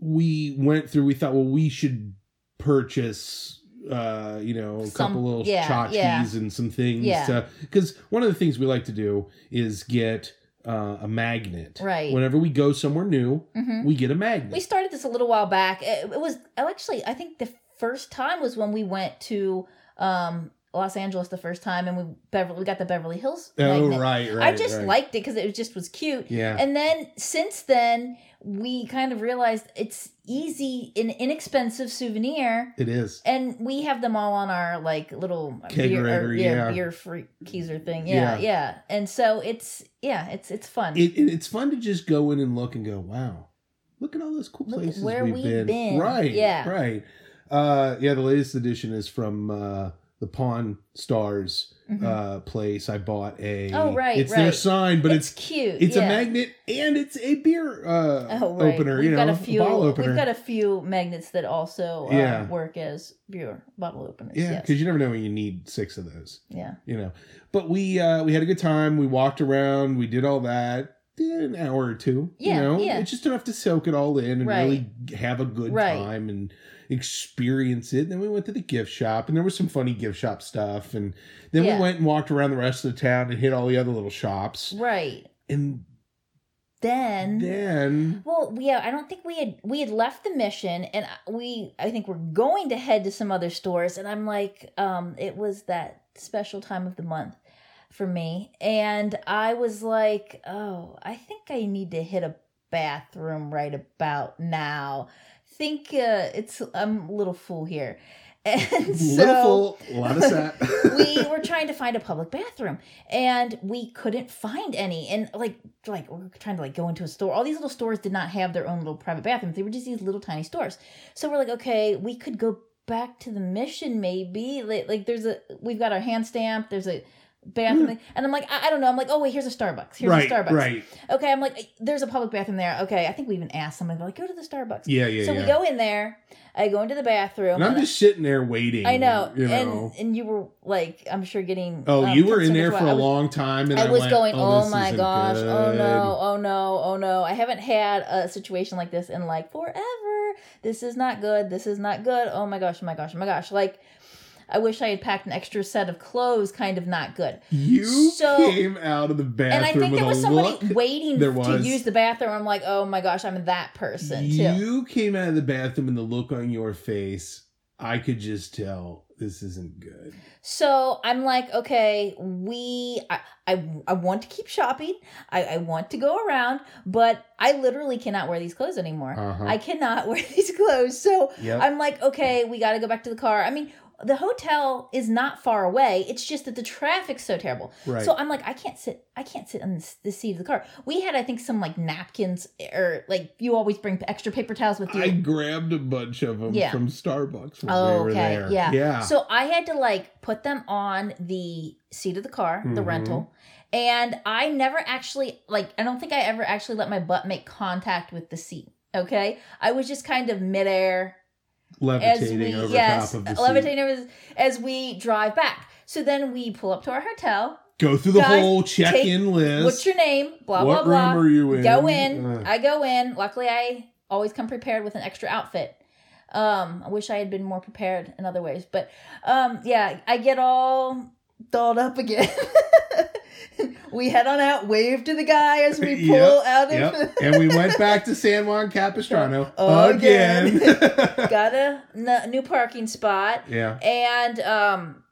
we went through. We thought, well, we should purchase, uh, you know, a Some- couple little yeah, tchotchkes yeah. and some things. Yeah. Because one of the things we like to do is get uh, a magnet. Right. Whenever we go somewhere new, Mhm. we get a magnet. We started this a little while back. It, it was actually, I think the first time was when we went to um, Los Angeles the first time, and we Beverly we got the Beverly Hills. oh, magnet. right, right. I just right. liked it because it just was cute. Yeah. And then since then, we kind of realized it's easy, an inexpensive souvenir. it is. And we have them all on our like little beer, or, yeah. beer freakizer thing. Yeah, Yeah. yeah, And so it's yeah, it's it's fun. it, it- it's fun to just go in and look and go, wow, look at all those cool Look places where we've, we've been. been. Right, Yeah. right. Uh, yeah, the latest edition is from uh, the Pawn Stars Mhm. uh, place. I bought a. Oh, right, It's their sign, but it's it's, cute. it's a magnet and it's a beer uh, Oh, right. opener. We've you got know, a few. bottle opener. We've got a few magnets that also uh, Yeah. work as beer bottle openers. yeah, yes. because you never know when you need six of those. yeah. You know, but we uh, we had a good time. We walked around. We did all that. An hour or two. Yeah, you know, yeah. it's just enough to soak it all in and Right. really have a good Right. time and experience it. And then we went to the gift shop, and there was some funny gift shop stuff. And then Yeah. we went and walked around the rest of the town and hit all the other little shops. Right. And Then. then, Well, yeah, I don't think we had we had left the mission, and we I think we're going to head to some other stores, and I'm like, um, it was that special time of the month for me, and I was like, oh, I think I need to hit a bathroom right about now. Think uh, it's I'm a little full here, and so little a lot of sat. we were trying to find a public bathroom and we couldn't find any. And like like we are trying to like go into a store. All these little stores did not have their own little private bathrooms. They were just these little tiny stores. So we're like okay we could go back to the mission maybe. Like, like there's a we've got our hand stamp. There's a bathroom and i'm like I, I don't know i'm like oh wait here's a starbucks here's right, a starbucks right. okay i'm like there's a public bathroom there okay i think we even asked somebody like go to the starbucks Yeah, yeah, so yeah. we go in there i go into the bathroom and I'm and just sitting there waiting. I know, you know. and and you were like, I'm sure getting. Oh, um, you were in there for a I was- long time, and I I, was went, going, oh, this my gosh, oh no, oh no, oh no. I haven't had a situation like this in like forever. This is not good. This is not good. Oh my gosh, oh my gosh, oh my gosh. Like, I wish I had packed an extra set of clothes. Kind of not good. You So- came out of the bathroom And I think there was somebody look. waiting There to use the bathroom. I'm like, oh my gosh, I'm that person too. You came out of the bathroom and the look on your face, I could just tell this isn't good. So I'm like, okay, we, I, I, I want to keep shopping. I, I want to go around, but I literally cannot wear these clothes anymore. Uh-huh. I cannot wear these clothes. So Yep. I'm like, okay, we got to go back to the car. I mean, the hotel is not far away. It's just that the traffic's so terrible. Right. So I'm like, I can't sit. I can't sit on this, the seat of the car. We had, I think, some like napkins or like you always bring extra paper towels with you. I grabbed a bunch of them Yeah. from Starbucks when Oh, we were okay. there. Yeah. Yeah. So I had to like put them on the seat of the car, the Mhm. rental. And I never actually like I don't think I ever actually let my butt make contact with the seat. Okay? I was just kind of midair levitating we over yes, top of the seat. levitating over as, as we drive back. So then we pull up to our hotel. Go through the Guys, whole check-in list. What's your name? Blah what blah blah. room are you in? Go in. Uh, I go in. Luckily, I always come prepared with an extra outfit. Um, I wish I had been more prepared in other ways, but um, yeah, I get all dolled up again. we head on out, wave to the guy as we pull Yep, out of. Yep. and we went back to San Juan Capistrano Again. again. got a n- new parking spot, yeah. and um,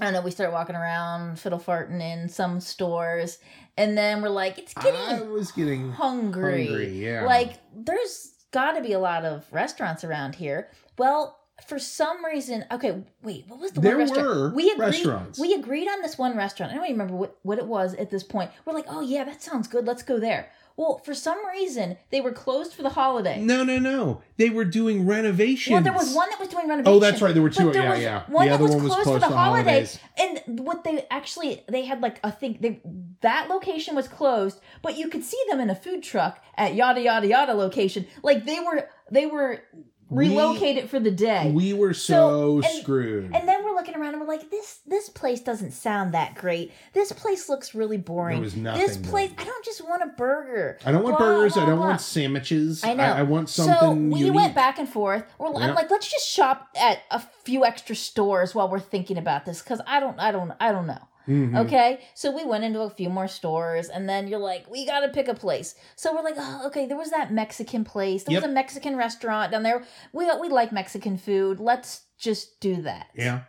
I don't know. We start walking around, fiddle farting in some stores, and then we're like, it's getting I was getting hungry. hungry. Yeah. Like, there's got to be a lot of restaurants around here. Well, for some reason, okay, wait, what was the There one restaurant? were we agreed, restaurants. We agreed on this one restaurant. I don't even remember what, what it was at this point. We're like, oh, yeah, that sounds good. Let's go there. Well, for some reason, they were closed for the holiday. No, no, no. They were doing renovations. Well, there was one that was doing renovation. Oh, that's right. There were two. There yeah, was yeah. one the that was one was closed, closed for the holiday. holidays. And what they actually they had like a thing they that location was closed, but you could see them in a food truck at yada yada yada location. Like they were they were We- it for the day. We were so, So, and- screwed. and then we're looking around and we're like, this this place doesn't sound that great. This place looks really boring. There was nothing this place, I don't just want a burger. I don't want Blah, burgers. I blah, don't blah. want sandwiches. I know. I, want something. so we unique. went back and forth. We're, Yeah. I'm like, let's just shop at a few extra stores while we're thinking about this because I don't, I don't, I don't know. Mhm. Okay, so we went into a few more stores, and then you're like, we got to pick a place. So we're like, oh, okay, there was that Mexican place. There Yep. was a Mexican restaurant down there. We we like Mexican food. Let's just do that. Yeah.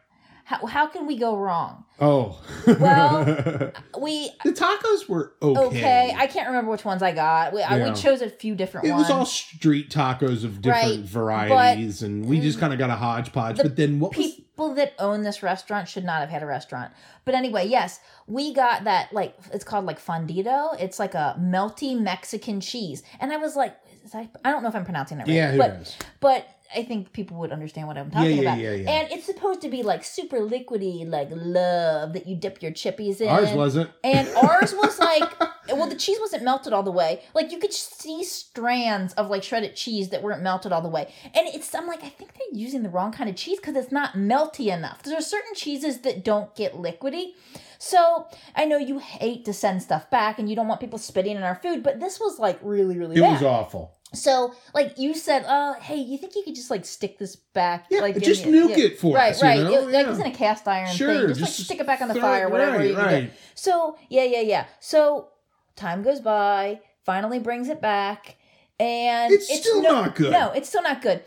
How how can we go wrong? Oh. Well, We the tacos were okay. okay. I can't remember which ones I got. We, I, we chose a few different it ones. was all street tacos of different Right, varieties, and we just mm, kind of got a hodgepodge. But then what was? people that own this restaurant should not have had a restaurant. But anyway, yes, we got that like it's called like fondito. It's like a melty Mexican cheese, and I was like, is I, I don't know if I'm pronouncing it right, Yeah, but knows? but I think people would understand what I'm Yeah, talking yeah, about. yeah, yeah. And it's supposed to be like super liquidy, like love that you dip your chippies in. Ours wasn't. And ours was like, well, the cheese wasn't melted all the way. Like you could see strands of like shredded cheese that weren't melted all the way. And it's, I'm like, I think they're using the wrong kind of cheese because it's not melty enough. There are certain cheeses that don't get liquidy. So I know you hate to send stuff back and you don't want people spitting in our food, but this was like really, really It bad. was awful. So, like you said, uh, hey, you think you could just like stick this back? Yeah, like just me- nuke yeah. it for right, us. you right. know? It- like Yeah. it's in a cast iron Sure, thing. Just, like just stick it back on the fire, it- whatever right, you right. So yeah, yeah, yeah. So time goes by. Finally brings it back, and It's still no, not good. No, it's still not good.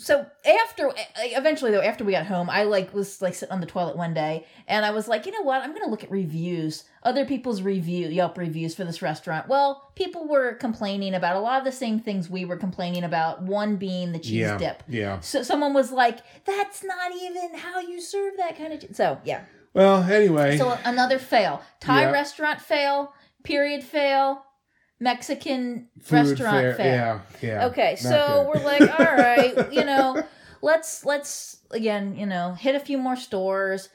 So after, eventually though, after we got home, I like was like sitting on the toilet one day, and I was like, you know what? I'm gonna look at reviews, other people's review, Yelp reviews for this restaurant. Well, people were complaining about a lot of the same things we were complaining about. One being the cheese yeah, dip. Yeah. So someone was like, "That's not even how you serve that kind of." So yeah. Well, anyway. So another fail. Thai Yeah. restaurant fail. Period fail. Mexican food restaurant fair- fail. Yeah. Yeah. Okay, so good. we're like, all right, you know, let's let's again, you know, hit a few more stores.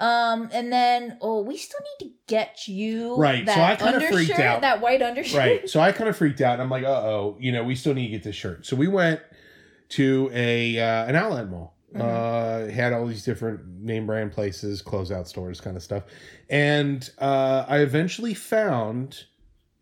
Um, and then oh, we still need to get you Right, so I kinda freaked out. that white undershirt. right. So I kind of freaked out. and I'm like, uh oh, you know, we still need to get this shirt. So we went to a uh, an outlet mall. Mm-hmm. Uh, had all these different name brand places, closeout stores, kind of stuff, and uh, I eventually found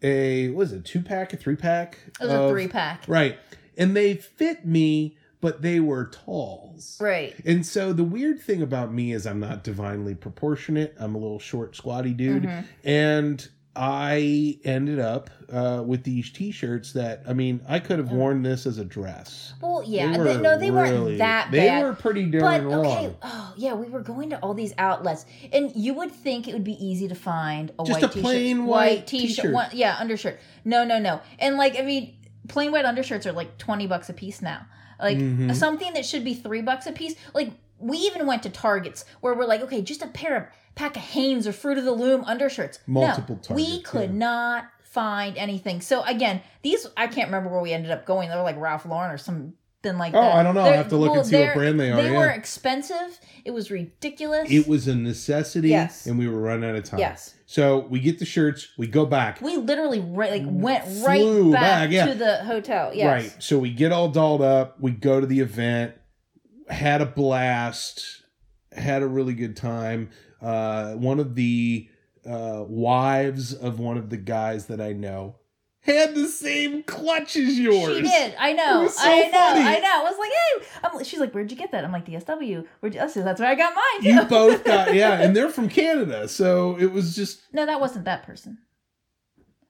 a was it two pack, a three pack? It was a three pack. right? And they fit me, but they were talls. Right. And so the weird thing about me is I'm not divinely proportionate. I'm a little short, squatty dude, Mhm. and I ended up uh, with these T-shirts that I mean I could have worn this as a dress. Well, yeah, They they no, they really- weren't that big. They bad. were pretty But darn okay, long. oh yeah, we were going to all these outlets, and you would think it would be easy to find a Just white a t-shirt, plain white t-shirt, t-shirt. one- yeah, undershirt. No, no, no, and like I mean, plain white undershirts are like twenty bucks a piece now. Like Mhm. something that should be three bucks a piece. Like we even went to Targets where we're like, okay, just a pair of pack of Hanes or Fruit of the Loom undershirts. Multiple no, we could yeah. not find anything. So again, these I can't remember where we ended up going. They were like Ralph Lauren or something like that. Oh, that. I don't know. I'll They're- have to look and see what brand they are, They yeah. were expensive. It was ridiculous. It was a necessity, Yes. and we were running out of time. yes. So we get the shirts, we go back. We literally right, like went right back, back, yeah. to the hotel. Yes. Right. So we get all dolled up. We go to the event. Had a blast. Had a really good time. Uh, one of the uh, wives of one of the guys that I know had the same clutch as yours. She did. I know. It so I know. funny. I know. I was like, hey. I'm, she's like, where'd you get that? I'm like, DSW. Where'd you? I said, That's where I got mine. You both got yeah, and they're from Canada, so it was just no, that wasn't that person.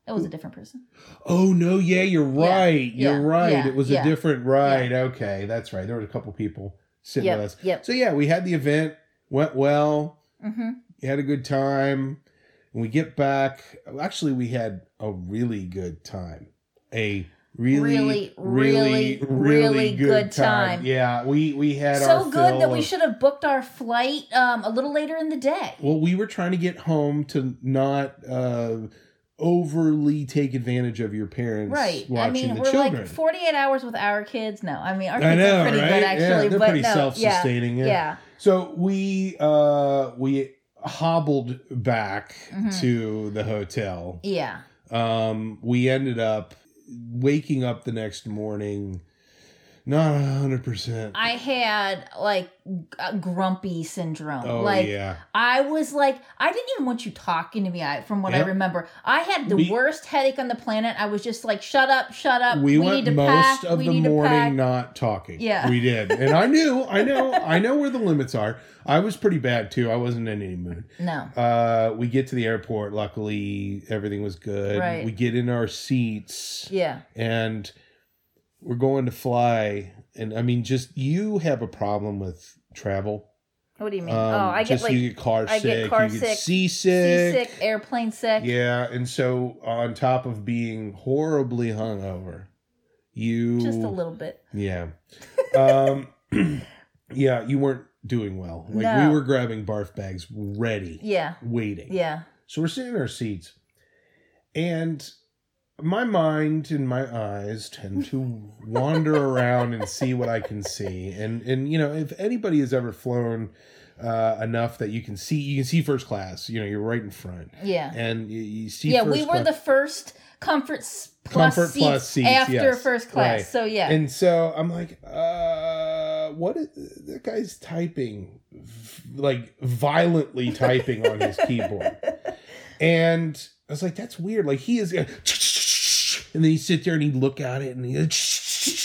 That was a different person. oh no, yeah, you're Yeah, right, you're yeah, right. yeah, it was yeah. a different right. Okay, that's right. There was a couple people sitting Yep. with us. Yep. So yeah, we had the event, went well. Mm-hmm. We had a good time. When we get back, actually, we had a really good time. A really, Really, really, really, really good time. Yeah, we we had So good that we should have booked our flight um, a little later in the day. Well, we were trying to get home to not uh, overly take advantage of your parents Right. watching I mean, the we're children. like 48 hours with our kids. No, I mean, our kids know, are pretty right? good actually, yeah, they're but pretty no, self-sustaining. Yeah, Yeah. yeah. So we uh we hobbled back Mhm. to the hotel. Yeah. Um we ended up waking up the next morning not a hundred percent. I had like g- grumpy syndrome. Oh like yeah. I was like, I didn't even want you talking to me. I, from what I remember, I had the We- worst headache on the planet. I was just like, shut up, shut up. we, We, went need to most pack. of we the need to pack. morning not talking. Yeah. We did. And I knew, I know, I know where the limits are. I was pretty bad too. I wasn't in any mood. No. Uh we get to the airport. Luckily everything was good. Right. We get in our seats. Yeah. and we're going to fly and i mean just you have a problem with travel What do you mean? Um, oh, I get like you get car I sick get car you get sick, seasick seasick, airplane sick. yeah and so on top of being horribly hungover you Just a little bit. yeah um yeah you weren't doing well like No. we were grabbing barf bags ready Yeah. waiting Yeah. so we're sitting in our seats, and my mind and my eyes tend to wander around and see what I can see. And and you know, if anybody has ever flown uh, enough that you can see, you can see first class. You know, you're right in front, Yeah. and you, you see. Yeah, first we were class. the first comfort plus, Comfort seats, plus seats, after yes. first class. Right. So yeah. And so I'm like, uh, what is that guy's typing, v- like violently typing on his keyboard. And I was like, that's weird. Like he is, and then he'd sit there and he'd look at it and he,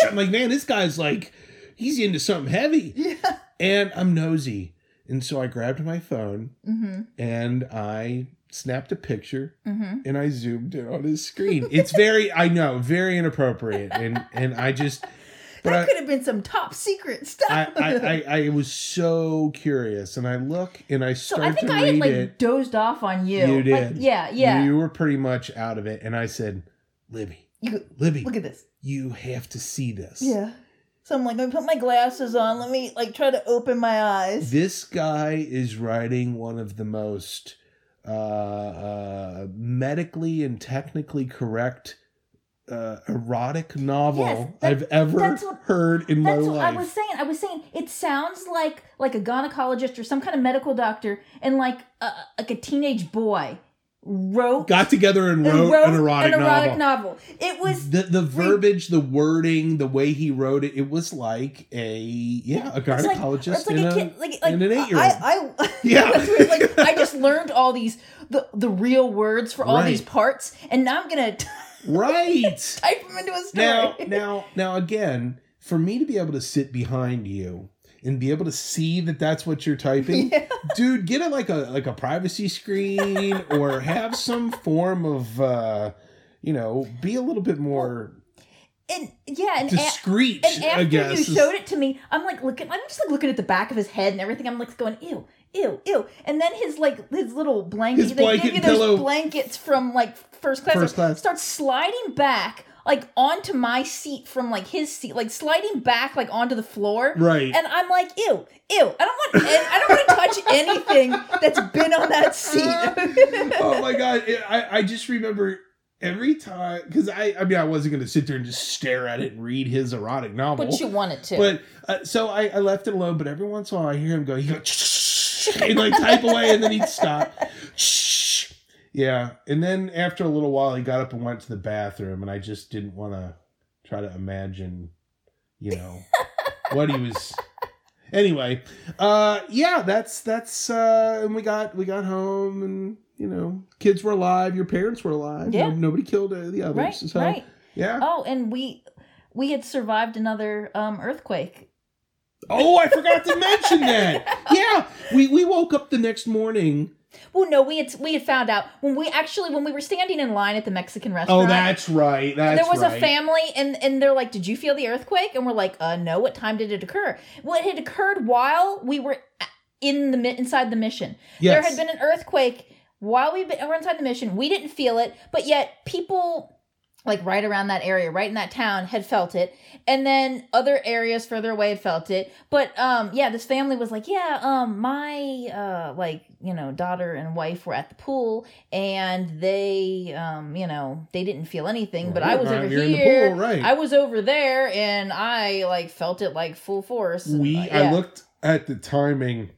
I'm like, man, this guy's like, he's into something heavy. yeah. And I'm nosy, and so I grabbed my phone Mhm. and I snapped a picture Mhm. and I zoomed in on his screen. It's very, I know, very inappropriate, and and I just, but That I, could have been some top secret stuff. I, I, I, I was so curious, and I look and I so start I think to I had like it. dozed off on you. You Like, did. yeah, yeah. You were pretty much out of it, and I said, "Libby, You- Libby, look at this. you have to see this. Yeah. So I'm like, let me put my glasses on. Let me like try to open my eyes. This guy is writing one of the most uh, uh, medically and technically correct." Uh, erotic novel Yes, that- I've ever what- heard in my That's what life. I was saying. I was saying it sounds like like a gynecologist or some kind of medical doctor and like a, like a teenage boy wrote Got together and and wrote, an erotic, an erotic novel. novel. It was the the verbiage, the wording, the way he wrote it, it was like a yeah, a like, gynecologist like in a kid, like, like in an eight-year-old. I, I Yeah. like I just learned all these the the real words for all Right. these parts, and now I'm gonna right. type them into a story. now, now, now again, for me to be able to sit behind you and be able to see that that's what you're typing, Yeah. dude, get it like a like a privacy screen or have some form of uh, you know, be a little bit more and yeah, and a- And after I guess you showed it to me, I'm like looking. I'm just like looking at the back of his head and everything. I'm like going, ew, ew, ew. And then his like his little blanket. His they blanket give you those pillow. blankets from like first class. First class. Starts sliding back like onto my seat from like his seat, like sliding back like onto the floor. right. And I'm like, ew, ew. I don't want. I don't want to touch anything that's been on that seat. oh my god I, I just remember every time because I I mean I wasn't gonna sit there and just stare at it and read his erotic novel but you wanted to. but uh, so I, I left it alone but every once in a while I hear him go he go he'd like type away and then he'd stop yeah and then after a little while he got up and went to the bathroom and I just didn't want to try to imagine you know what he was anyway uh yeah that's that's uh and we got we got home and you know kids were alive your parents were alive Yeah. No- nobody killed uh, the others right, so right. yeah Oh, and we we had survived another um earthquake. oh i forgot to mention that yeah we we woke up the next morning Well, no, we had we had found out when we actually when we were standing in line at the Mexican restaurant. oh that's right that's there was right. a family, and and they're like, "Did you feel the earthquake?" And we're like, "Uh, no. What time did it occur?" Well, it had occurred while we were in the inside the mission. yes. There had been an earthquake while we were inside the mission. We didn't feel it, but yet people like right around that area, right in that town, had felt it, and then other areas further away had felt it. But um, yeah, this family was like, yeah, um, my uh, like you know daughter and wife were at the pool, and they um, you know, they didn't feel anything, but I was Right, over you're in the here, pool, right. I was over there, and I like felt it like full force. we Uh, I looked at the timing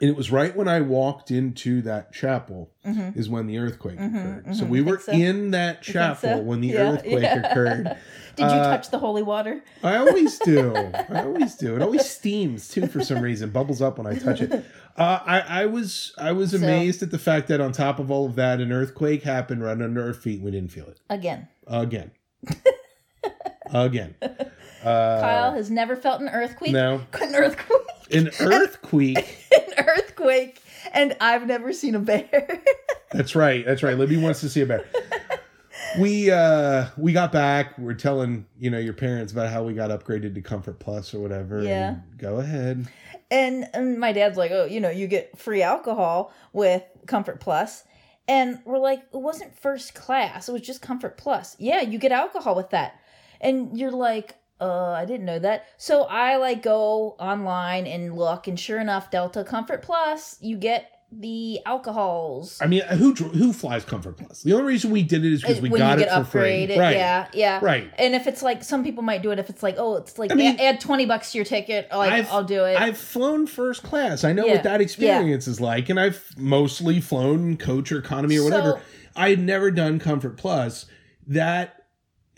and it was right when I walked into that chapel Mhm. is when the earthquake Mhm, occurred. So mhm. we were so? in that chapel so? when the Yeah, earthquake yeah. occurred. Did you Uh, touch the holy water? I always do. I always do. It always steams too for some reason. Bubbles up when I touch it. Uh, I, I was I was So- amazed at the fact that on top of all of that, an earthquake happened right under our feet. We didn't feel it Again, again. again. Uh, Kyle has never felt an earthquake. no, An earthquake. an earthquake. Earthquake, and I've never seen a bear. That's right. That's right. Libby wants to see a bear. We uh we got back. We're telling you know your parents about how we got upgraded to Comfort Plus or whatever. Yeah. Go ahead. and, and my dad's like, oh, you know, you get free alcohol with Comfort Plus. And we're like, it wasn't first class. It was just Comfort Plus. Yeah, you get alcohol with that. And you're like, uh, I didn't know that. So I like go online and look, and sure enough, Delta Comfort Plus, you get the alcohols. I mean, who who flies Comfort Plus? The only reason we did it is because we when got it for free. Right. yeah, yeah. Right. And if it's like some people might do it if it's like, oh, it's like I mean- add twenty bucks to your ticket, like I'll do it. I've flown first class. I know Yeah. what that experience is like, and I've mostly flown coach or economy or whatever. So- I had never done Comfort Plus. That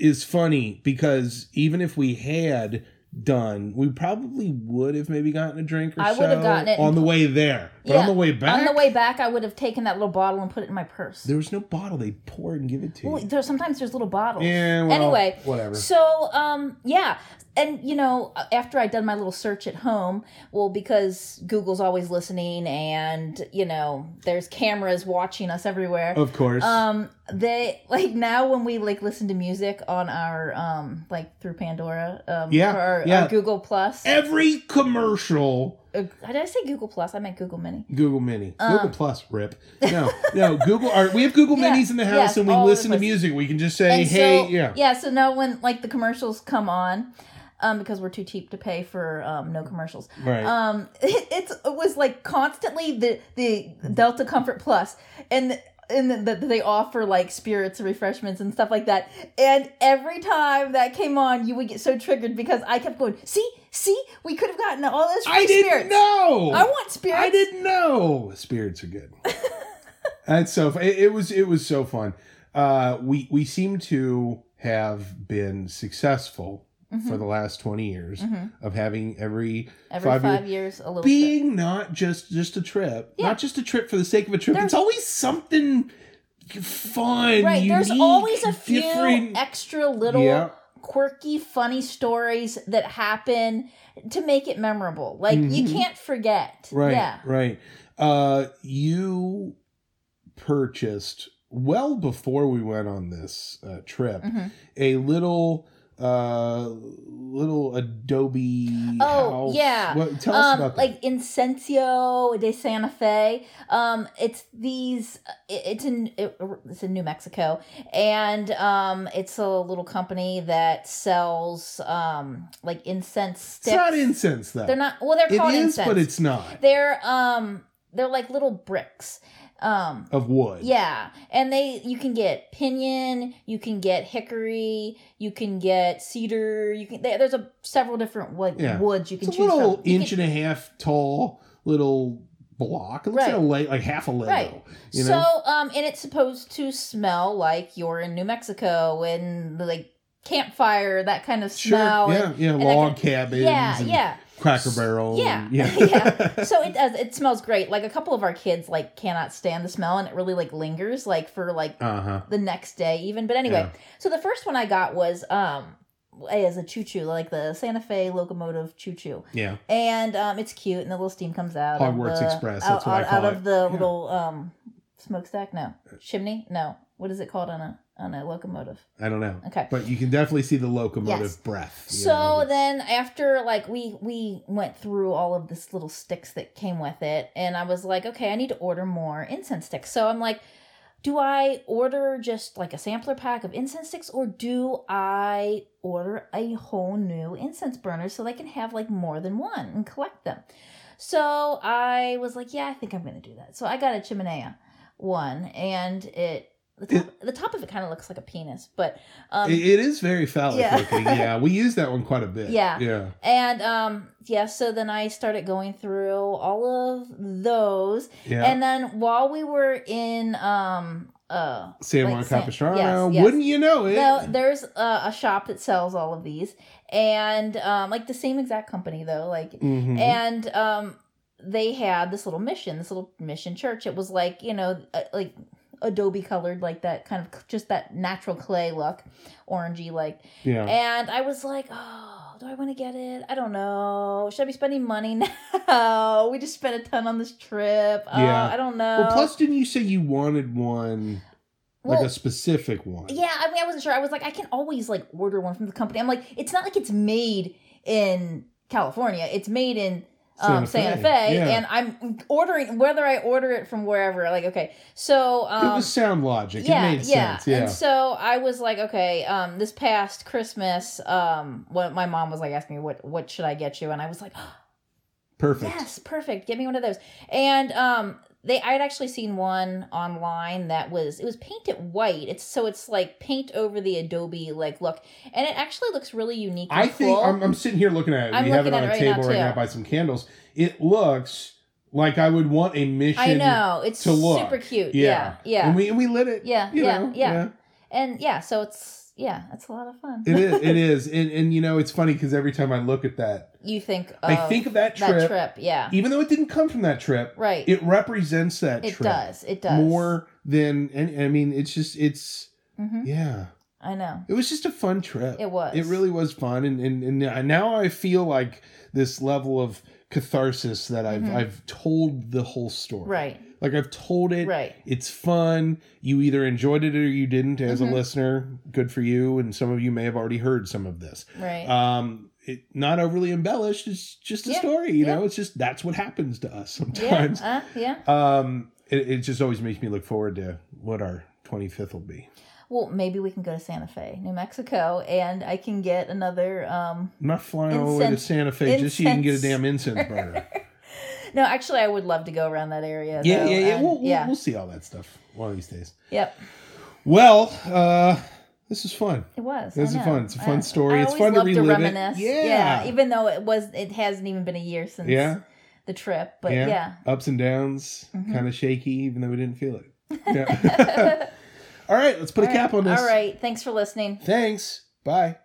is funny because even if we had done, we probably would have maybe gotten a drink or I so would have gotten it on the way there. But on the way back, On the way back, I would have taken that little bottle and put it in my purse. there was no bottle. They pour it and give it to Well, you. there's sometimes there's little bottles. Yeah. Well, anyway, whatever. So, um, yeah, and you know, after I'd done my little search at home, well, because Google's always listening, and you know, there's cameras watching us everywhere. of course. Um, they like now when we like listen to music on our um like through Pandora um Yeah, or our, yeah. our Google Plus. Every commercial Uh, did I say Google Plus? I meant Google Mini. Google Mini, Um, Google Plus, rip. No, no, Google. Our, we have Google Yeah, Minis in the house, and we listen to music. We can just say, And "Hey, so, yeah." yeah. So now when like the commercials come on, um, because we're too cheap to pay for um no commercials. Right. Um, it, it's it was like constantly the the Delta Comfort Plus and. And that they offer like spirits and refreshments and stuff like that. And every time that came on, you would get so triggered because I kept going, see, see, we could have gotten all those I didn't spirits. know. I want spirits. I didn't know. Spirits are good. That's so. It, it was. It was so fun. Uh, we we seem to have been successful for the last twenty years of having every, Mm-hmm. Every five, five, years years, a little being not just just a trip, Yeah. not just a trip for the sake of a trip. There's- it's always something fun. Right. There's always a few different. extra little Yeah. quirky, funny stories that happen to make it memorable. Like you Mhm. can't forget. Right. Yeah. Right. Uh, you purchased well before we went on this uh, trip Mhm. a little uh little adobe Oh, house. yeah. what, tell us Um, about that like Incienso de Santa Fe. Um, it's these. it- It's in it, it's in New Mexico, and um, it's a little company that sells um like incense sticks. it's not incense though They're not. Well, they're it called is incense. but it's not They're um they're like little bricks. Um, of wood Yeah, and they you can get pinyon, you can get hickory, you can get cedar. You can there- there's a several different wood, Yeah. woods you can it's a choose little from. Inch can- and a half tall little block it looks Right. like, a le- like half a lego Right. you so know um, and it's supposed to smell like you're in New Mexico and like campfire that kind of sure smell. yeah and- yeah and log kind- cabins yeah, and yeah. Cracker barrel Yeah, and- yeah yeah. So it does. It smells great. Like a couple of our kids like cannot stand the smell, and it really like lingers like for like uh-huh the next day even but anyway Yeah. so the first one i got was um as a choo choo like the santa fe locomotive choo choo yeah and um it's cute and the little steam comes out of the, Express, out, that's what I call out it. of the Yeah. little um smokestack no chimney no what is it called on a on a locomotive I don't know. Okay. But you can definitely see the locomotive Yes. breath. so know. then after like we we went through all of this little sticks that came with it and i was like okay i need to order more incense sticks so i'm like do I order just like a sampler pack of incense sticks or do I order a whole new incense burner so they can have like more than one and collect them? So I was like, yeah, I think I'm going to do that. So I got a chimenea one and it the top, the top of it kind of looks like a penis, but um, it, it is very phallic Yeah. looking. Yeah, we use that one quite a bit. Yeah. yeah. and um, yeah. So then I started going through all of those, Yeah. and then while we were in um uh San like Juan San- Capistrano, yes, yes. wouldn't you know it? no, there's a, a shop that sells all of these, and um like the same exact company though, like Mhm. and um they had this little mission, this little mission church. It was like you know uh, like adobe colored like that kind of just that natural clay look orangey like yeah. and I was like, oh, do I want to get it? I don't know. Should I be spending money now? We just spent a ton on this trip. Oh, Yeah. I don't know. well, plus, didn't you say you wanted one, like Well, a specific one? yeah, I mean, I wasn't sure. I was like, I can always like order one from the company. I'm like, it's not like it's made in California. It's made in um, Santa Santa Fe, Fe, yeah. and I'm ordering whether I order it from wherever. Like, okay, so um, it was sound logic. yeah, it made yeah. sense. Yeah. And so I was like, okay, um, this past Christmas, um, what my mom was like asking me, what what should I get you? And I was like, Perfect. yes, perfect. Get me one of those. And um, they I had actually seen one online that was it was painted white. It's so it's like paint over the Adobe like look, and it actually looks really unique. I think. I'm, I'm sitting here looking at it. I'm we have it on a right table now, right now by some candles. It looks like I would want a mission. I know it's to look. super cute. Yeah. Yeah, yeah, And we and we lit it. Yeah, yeah, know, yeah. and yeah. So it's yeah, it's a lot of fun. It is. It is. And and you know it's funny because every time I look at that, you think of I think of that trip, that trip. Yeah, even though it didn't come from that trip. right. It represents that It trip does. It does more than. And I mean, it's just it's hmm yeah. I know It was just a fun trip. it was. It really was fun, and, and and now I feel like this level of catharsis that I've Mhm. I've told the whole story. right. Like I've told it. Right. It's fun. You either enjoyed it or you didn't. As Mhm. a listener, good for you. And some of you may have already heard some of this. Right. Um, it not overly embellished. It's just a Yeah, story. You yeah. know, it's just that's what happens to us yeah. sometimes. Uh, yeah. Um, it, it just always makes me look forward to what our twenty fifth will be. Well, maybe we can go to Santa Fe, New Mexico, and I can get another. um I'm not flying all the way to Santa Fe just so you can get a damn incense burner. No, actually, I would love to go around that area. yeah, though, yeah, yeah. and- We'll, we'll, yeah. we'll see all that stuff one of these days. Yep. Well, uh, this is fun. It was. This is fun. It's a fun I- story. I It's fun to relive it. reminisce. Yeah. Even though it was, it hasn't even been a year since Yeah. the trip, but Yeah. yeah. Ups and downs, Mhm. kind of shaky, even though we didn't feel it. Yeah. all right, let's put a All cap right. on this. All right. Thanks for listening. Thanks. Bye.